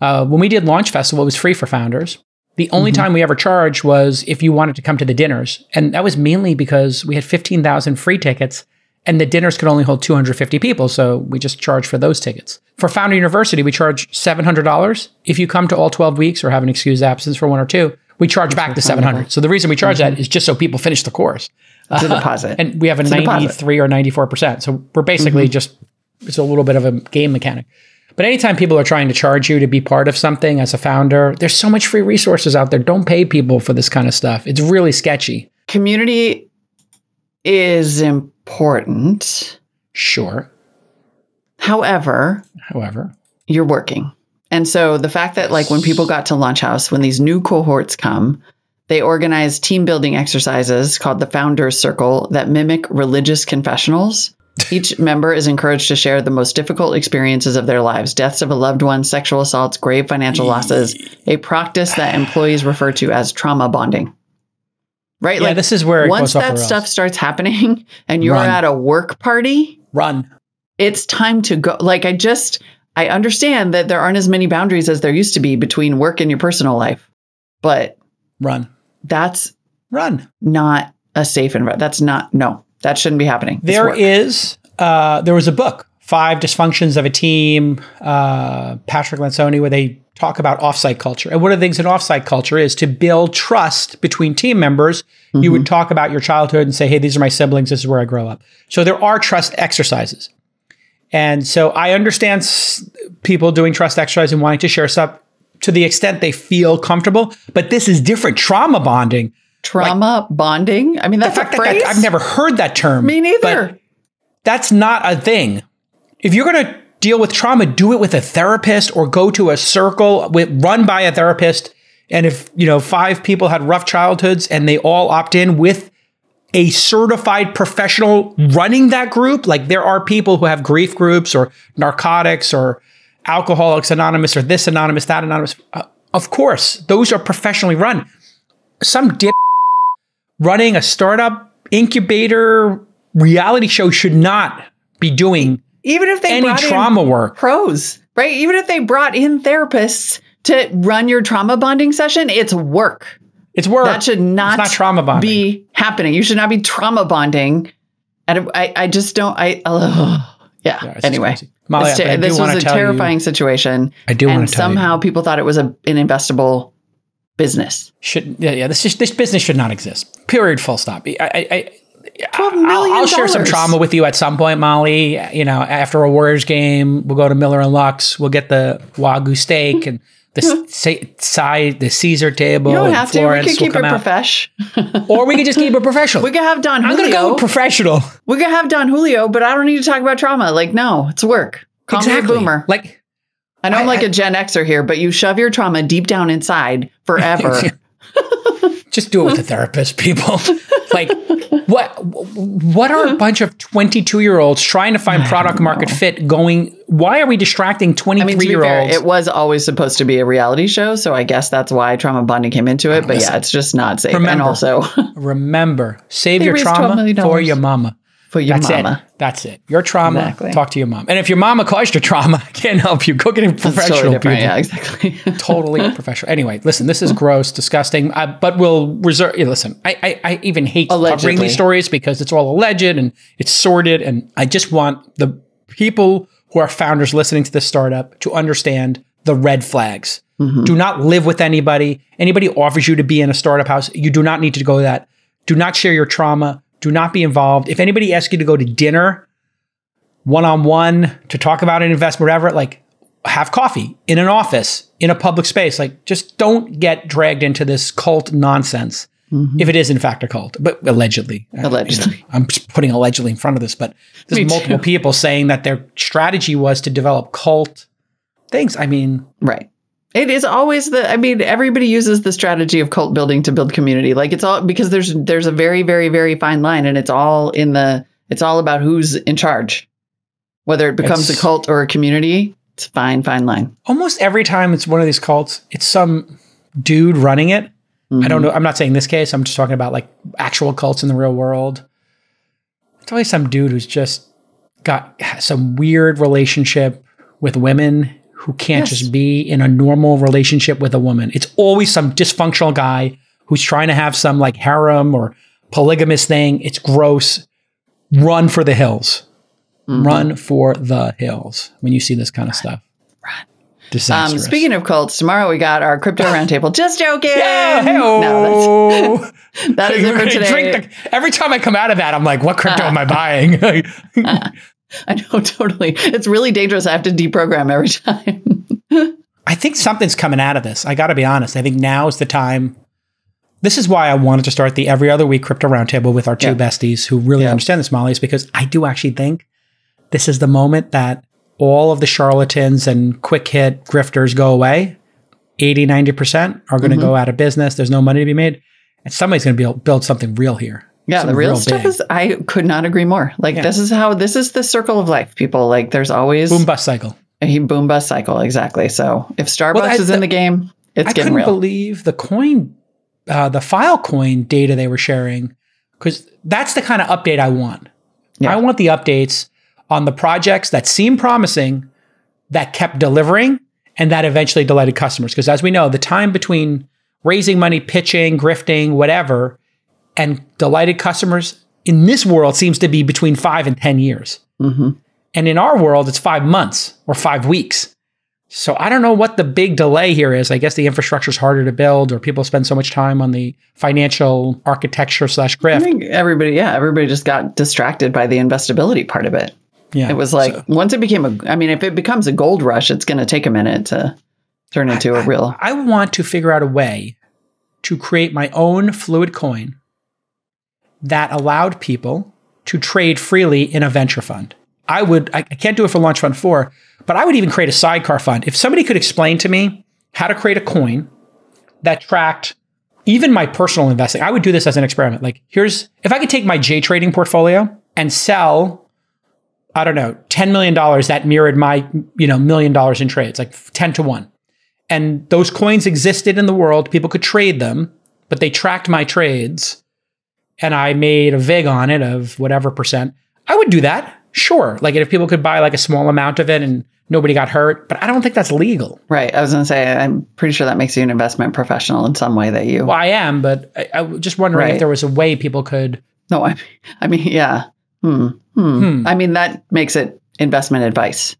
Uh, when we did Launch Festival, it was free for founders. The only mm-hmm. time we ever charged was if you wanted to come to the dinners. And that was mainly because we had 15,000 free tickets and the dinners could only hold 250 people. So we just charged for those tickets. For Founder University, we charge $700. If you come to all 12 weeks or have an excused absence for one or two, we charge back the 700. So the reason we charge mm-hmm. that is just so people finish the course. It's (laughs) a deposit. and we have a it's 93 a or 94%. So we're basically mm-hmm. just, it's a little bit of a game mechanic. But anytime people are trying to charge you to be part of something as a founder, there's so much free resources out there. Don't pay people for this kind of stuff. It's really sketchy. Community is important. Sure. However, however, you're working. And so the fact that like when people got to Launch House, when these new cohorts come, they organize team building exercises called the Founders Circle that mimic religious confessionals each member is encouraged to share the most difficult experiences of their lives deaths of a loved one, sexual assaults, grave financial losses, a practice that employees refer to as trauma bonding. Right? Yeah, like, this is where once that stuff starts happening (laughs) and you're Run. at a work party, run. It's time to go. Like, I just, I understand that there aren't as many boundaries as there used to be between work and your personal life, but run. That's run. Not a safe environment. That's not, no, that shouldn't be happening. There is, uh, there was a book, Five Dysfunctions of a Team, uh, Patrick Lencioni, where they talk about offsite culture. And one of the things in offsite culture is to build trust between team members. Mm-hmm. You would talk about your childhood and say, hey, these are my siblings. This is where I grow up. So there are trust exercises. And so I understand people doing trust exercises and wanting to share stuff to the extent they feel comfortable, but this is different. Trauma bonding trauma like, bonding. I mean, that's a phrase. That, I've never heard that term. Me neither. that's not a thing. If you're going to deal with trauma, do it with a therapist or go to a circle with, run by a therapist. And if, you know, five people had rough childhoods and they all opt in with a certified professional running that group, like there are people who have grief groups or narcotics or Alcoholics Anonymous or this anonymous, that anonymous. Uh, of course, those are professionally run. Some dip running a startup incubator reality show should not be doing even if they any trauma work. pros right? Even if they brought in therapists to run your trauma bonding session it's work. It's work. That should not, not trauma bonding. be happening. You should not be trauma bonding. And I, I just don't i uh, yeah, yeah anyway Molly, this, this was a terrifying you, situation. I do and somehow you. people thought it was a, an investable business. Should yeah, yeah this this business should not exist. Period. Full stop. I, I, Twelve million. I'll, I'll share some trauma with you at some point, Molly. You know, after a Warriors game, we'll go to Miller and Lux. We'll get the wagyu steak and the (laughs) side, the Caesar table. You don't have Florence to. We can keep it professional, (laughs) or we could just keep it professional. we could have Don. Julio. I'm gonna go professional. We can have Don Julio, but I don't need to talk about trauma. Like, no, it's work. Call exactly. me a boomer. Like, I know I, am like I, a Gen Xer here, but you shove your trauma deep down inside forever. (laughs) Just do it with a therapist, people. (laughs) like, what? What are a bunch of twenty-two-year-olds trying to find product market fit? Going, why are we distracting twenty-three-year-olds? It was always supposed to be a reality show, so I guess that's why trauma bonding came into it. But Listen, yeah, it's just not safe. Remember, and also, (laughs) remember, save your trauma for your mama for your That's mama. It. That's it. Your trauma. Exactly. Talk to your mom. And if your mama caused your trauma, (laughs) I can't help you. Go get a professional. Totally yeah, exactly. (laughs) totally professional. Anyway, listen, this is gross, disgusting. Uh, but we'll reserve. listen, I, I, I even hate Allegedly. covering these stories because it's all alleged and it's sordid, and I just want the people who are founders listening to this startup to understand the red flags. Do not live with anybody. Anybody offers you to be in a startup house, you do not need to go to that. Do not share your trauma. Do not be involved. If anybody asks you to go to dinner one on one to talk about an investment, whatever, like have coffee in an office, in a public space. Like just don't get dragged into this cult nonsense. Mm-hmm. If it is in fact a cult, but allegedly, uh, Allegedly. (laughs) I'm just putting allegedly in front of this, but there's Me multiple too. people saying that their strategy was to develop cult things. I mean, Right. It is always the I mean everybody uses the strategy of cult building to build community. Like it's all because there's there's a very very very fine line and it's all in the it's all about who's in charge. Whether it becomes It's- a cult or a community, it's a fine fine line. almost every time it's one of these cults, it's some dude running it. I don't mm-hmm. know. I'm not saying this case. I'm just talking about like actual cults in the real world. It's always some dude who's just got some weird relationship with women who can't Yes. just be in a normal relationship with a woman. It's always some dysfunctional guy who's trying to have some like harem or polygamous thing. It's gross. Run for the hills. Mm-hmm. Run for the hills when you see this kind of stuff. Um, Disastrous. speaking of cults, tomorrow we got our crypto roundtable. Just joking. Yeah, No, that's, (laughs) that is it for today. Drink the- every time I come out of that, I'm like, what crypto uh. am I buying? (laughs) Uh. (laughs) I know totally. It's really dangerous. I have to deprogram every time. (laughs) I think something's coming out of this. I got to be honest. I think now is the time. This is why I wanted to start the every other week crypto roundtable with our two Yeah. besties who really Yeah. understand this, Molly, is because I do actually think this is the moment that all of the charlatans and quick hit grifters go away. 80, 90% are going to Mm-hmm. go out of business. There's no money to be made. And somebody's going to be able to build something real here. Yeah, the real real stuff is I could not agree more. Like Yeah. this is how this is the circle of life, people. Like there's always Boom bust cycle. a boom bust cycle. Exactly. So if Starbucks Well, I- is in the- the game, it's I getting couldn't real. believe the coin, uh, the Filecoin data they were sharing, because that's the kind of update I want. Yeah. I want the updates on the projects that seem promising, that kept delivering, and that eventually delighted customers. Because as we know, the time between raising money, pitching, grifting, whatever, and delighted customers in this world seems to be between five and 10 years. Mm-hmm. And in our world, it's five months or five weeks. So I don't know what the big delay here is. I guess the infrastructure is harder to build, or people spend so much time on the financial architecture slash I think everybody, yeah, everybody just got distracted by the investability part of it. Yeah, It was like So once it became a, I mean, if it becomes a gold rush, it's going to take a minute to turn into a real. I want to figure out a way to create my own fluid coin that allowed people to trade freely in a venture fund. I would, I, can't do it for Launch Fund 4, but I would even create a sidecar fund. If somebody could explain to me how to create a coin that tracked even my personal investing, I would do this as an experiment. Like, here's, if I could take my J trading portfolio and sell, I don't know, $10 million that mirrored my, you know, million dollars in trades, like 10 to 1 and those coins existed in the world. People could trade them, but they tracked my trades, and I made a vig on it of whatever percent. I would do that, sure. Like if people could buy like a small amount of it and nobody got hurt, but I don't think that's legal. Right. I was going to say, I'm pretty sure that makes you an investment professional in some way that you. Well, I am, but I, I was just wondering Right. if there was a way people could. No, I, I mean, yeah. Hmm. Hmm. I mean, that makes it investment advice.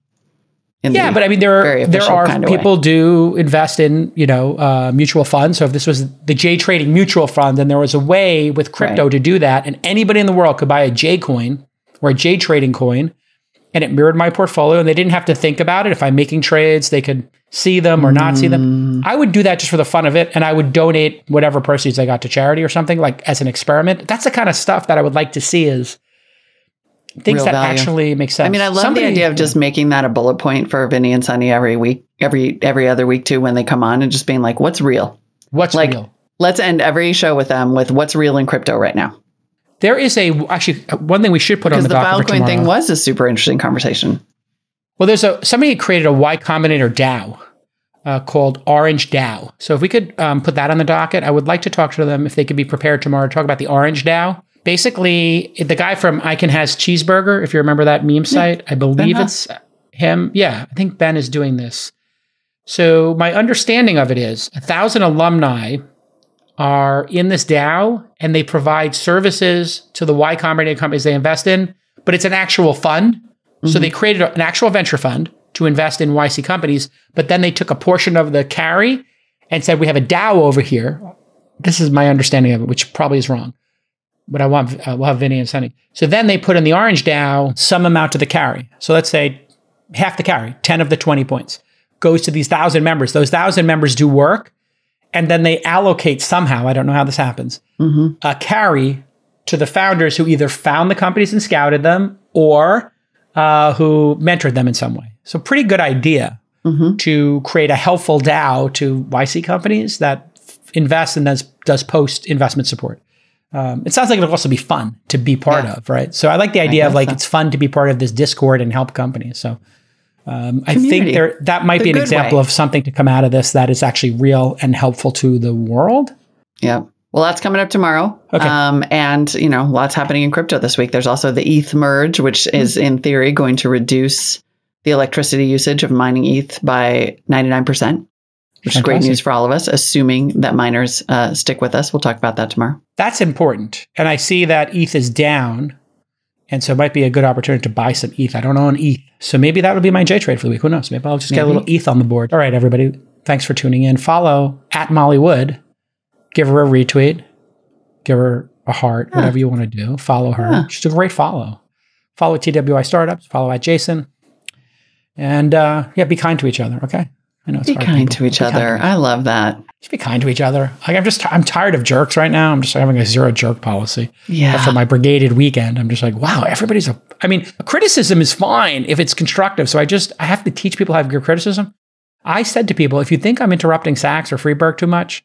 Yeah, but I mean, there are there are kind of way. people do invest in you know uh, mutual funds. So if this was the J Trading Mutual Fund, then there was a way with crypto Right. to do that, and anybody in the world could buy a J coin or a J Trading coin, and it mirrored my portfolio, and they didn't have to think about it. If I'm making trades, they could see them or not see Mm. them. I would do that just for the fun of it, and I would donate whatever proceeds I got to charity or something like as an experiment. That's the kind of stuff that I would like to see is things that value. actually make sense. I mean, I love Somebody- the idea of just making that a bullet point for Vinny and Sunny every week, every every other week too, when they come on, and just being like, "What's real?" what's like- real. Let's end every show with them with "What's real in crypto right now," There is a actually uh, one thing we should put on the, the Filecoin thing was a super interesting conversation. Well, there's a somebody created a Y Combinator DAO uh, called Orange DAO. So if we could um, put that on the docket, I would like to talk to them if they could be prepared tomorrow to talk about the Orange DAO. Basically, the guy from I Can Has Cheezburger, if you remember that meme site, I believe it's him. Yeah, I think Ben is doing this. So my understanding of it is a thousand alumni are in this DAO and they provide services to the Y Combinator companies they invest in, but it's an actual fund So mm-hmm. they created an actual venture fund to invest in YC companies, but then they took a portion of the carry and said, we have a DAO over here. This is my understanding of it, which probably is wrong. But I want, uh, we'll have Vinny and Sunny. So then they put in the orange DAO some amount to the carry. So let's say half the carry, 10 of the 20 points, goes to these thousand members. Those thousand members do work and then they allocate somehow, I don't know how this happens, a carry to the founders who either found the companies and scouted them or uh, who mentored them in some way. So, pretty good idea to create a helpful DAO to YC companies that invest and does, does post investment support. Um, it sounds like it'll also be fun to be part Yeah. of, right? So I like the idea of like so. it's fun to be part of this Discord and help companies. So um, I think there that might The be an example way. of something to come out of this that is actually real and helpful to the world. Yeah. Well, that's coming up tomorrow. Okay. Um, and, you know, lots happening in crypto this week. There's also the ETH merge, which is in theory going to reduce the electricity usage of mining ETH by 99%, which is great news for all of us, assuming that miners uh, stick with us. We'll talk about that tomorrow. That's important. And I see that ETH is down. And so it might be a good opportunity to buy some ETH. I don't own ETH. So maybe that would be my J trade for the week. Who knows? Maybe I'll just get a little ETH on the board. All right, everybody. Thanks for tuning in. Follow at Molly Wood. Give her a retweet. Give her a heart, whatever you want to do. Follow her. Yeah. She's a great follow. Follow TWI Startups. Follow at Jason. And uh, yeah, be kind to each other. Okay. I know it's Be kind people. to each Be kind other. I love that. Just be kind to each other. Like I'm just I'm tired of jerks right now. I'm just having a zero jerk policy. Yeah. After my brigaded weekend, I'm just like, wow, everybody's a. I mean, criticism is fine if it's constructive. So I just I have to teach people how to give criticism. I said to people, if you think I'm interrupting Sachs or Friedberg too much,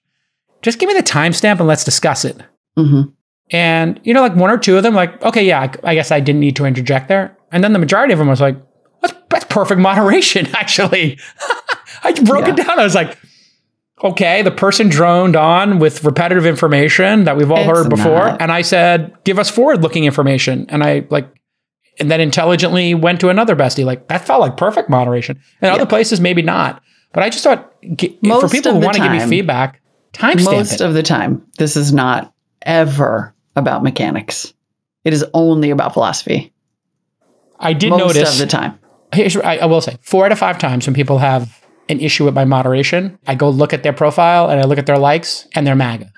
just give me the timestamp and let's discuss it. Mhm. And you know, like one or two of them, like, okay, yeah, I, I guess I didn't need to interject there. And then the majority of them was like, that's, that's perfect moderation, (laughs) actually. (laughs) I broke it down. I was like, okay, the person droned on with repetitive information that we've all It's heard before. not. And I said, give us forward looking information. And I like, and then intelligently went to another bestie. Like, that felt like perfect moderation. And other places, maybe not. But I just thought, g- for Most people who want to give me feedback, timestamp Most it. of the time, this is not ever about mechanics. It is only about philosophy. I did Most notice of the time. I, I will say four out of five times when people have an issue with my moderation, I go look at their profile and I look at their likes and they're MAGA.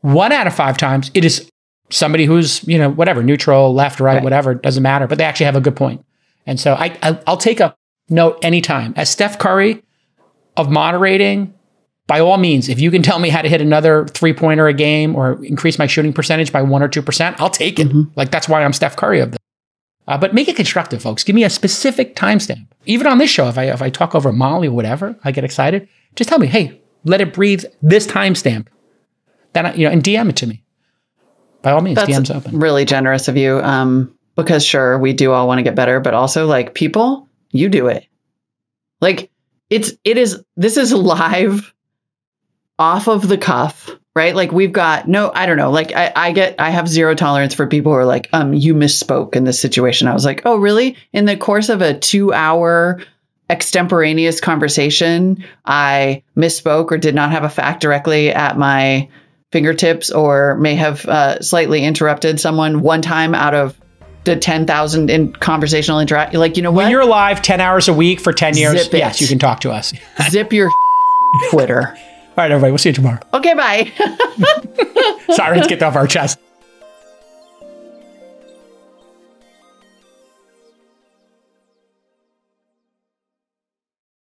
One out of five times, it is somebody who's you know whatever neutral, left, right, Right. whatever doesn't matter, but they actually have a good point. And so I, I I'll take a note anytime as Steph Curry of moderating. By all means, if you can tell me how to hit another three pointer a game or increase my shooting percentage by one or two percent, I'll take it. Mm-hmm. Like that's why I'm Steph Curry of this. Uh, but make it constructive, folks. Give me a specific timestamp. Even on this show, if I if I talk over Molly or whatever, I get excited. Just tell me, hey, let it breathe. This timestamp. Then I, you know, and DM it to me. By all means, That's DM's open. really generous of you. Um, because sure, we do all want to get better, but also like people, you do it. Like it's it is this is (laughs) live off of the cuff, right? Like we've got no, I don't know. Like I, I get I have zero tolerance for people who are like, um, you misspoke in this situation. I was like, oh really? In the course of a two hour extemporaneous conversation, I misspoke or did not have a fact directly at my fingertips or may have uh, slightly interrupted someone one time out of the 10,000 in conversational interact. Like, you know When you're live 10 hours a week for 10 years, yes, you can talk to us. Zip your (laughs) Twitter. Right, everybody, we'll see you tomorrow. Okay, bye. (laughs) Sorry, let's get off our chest.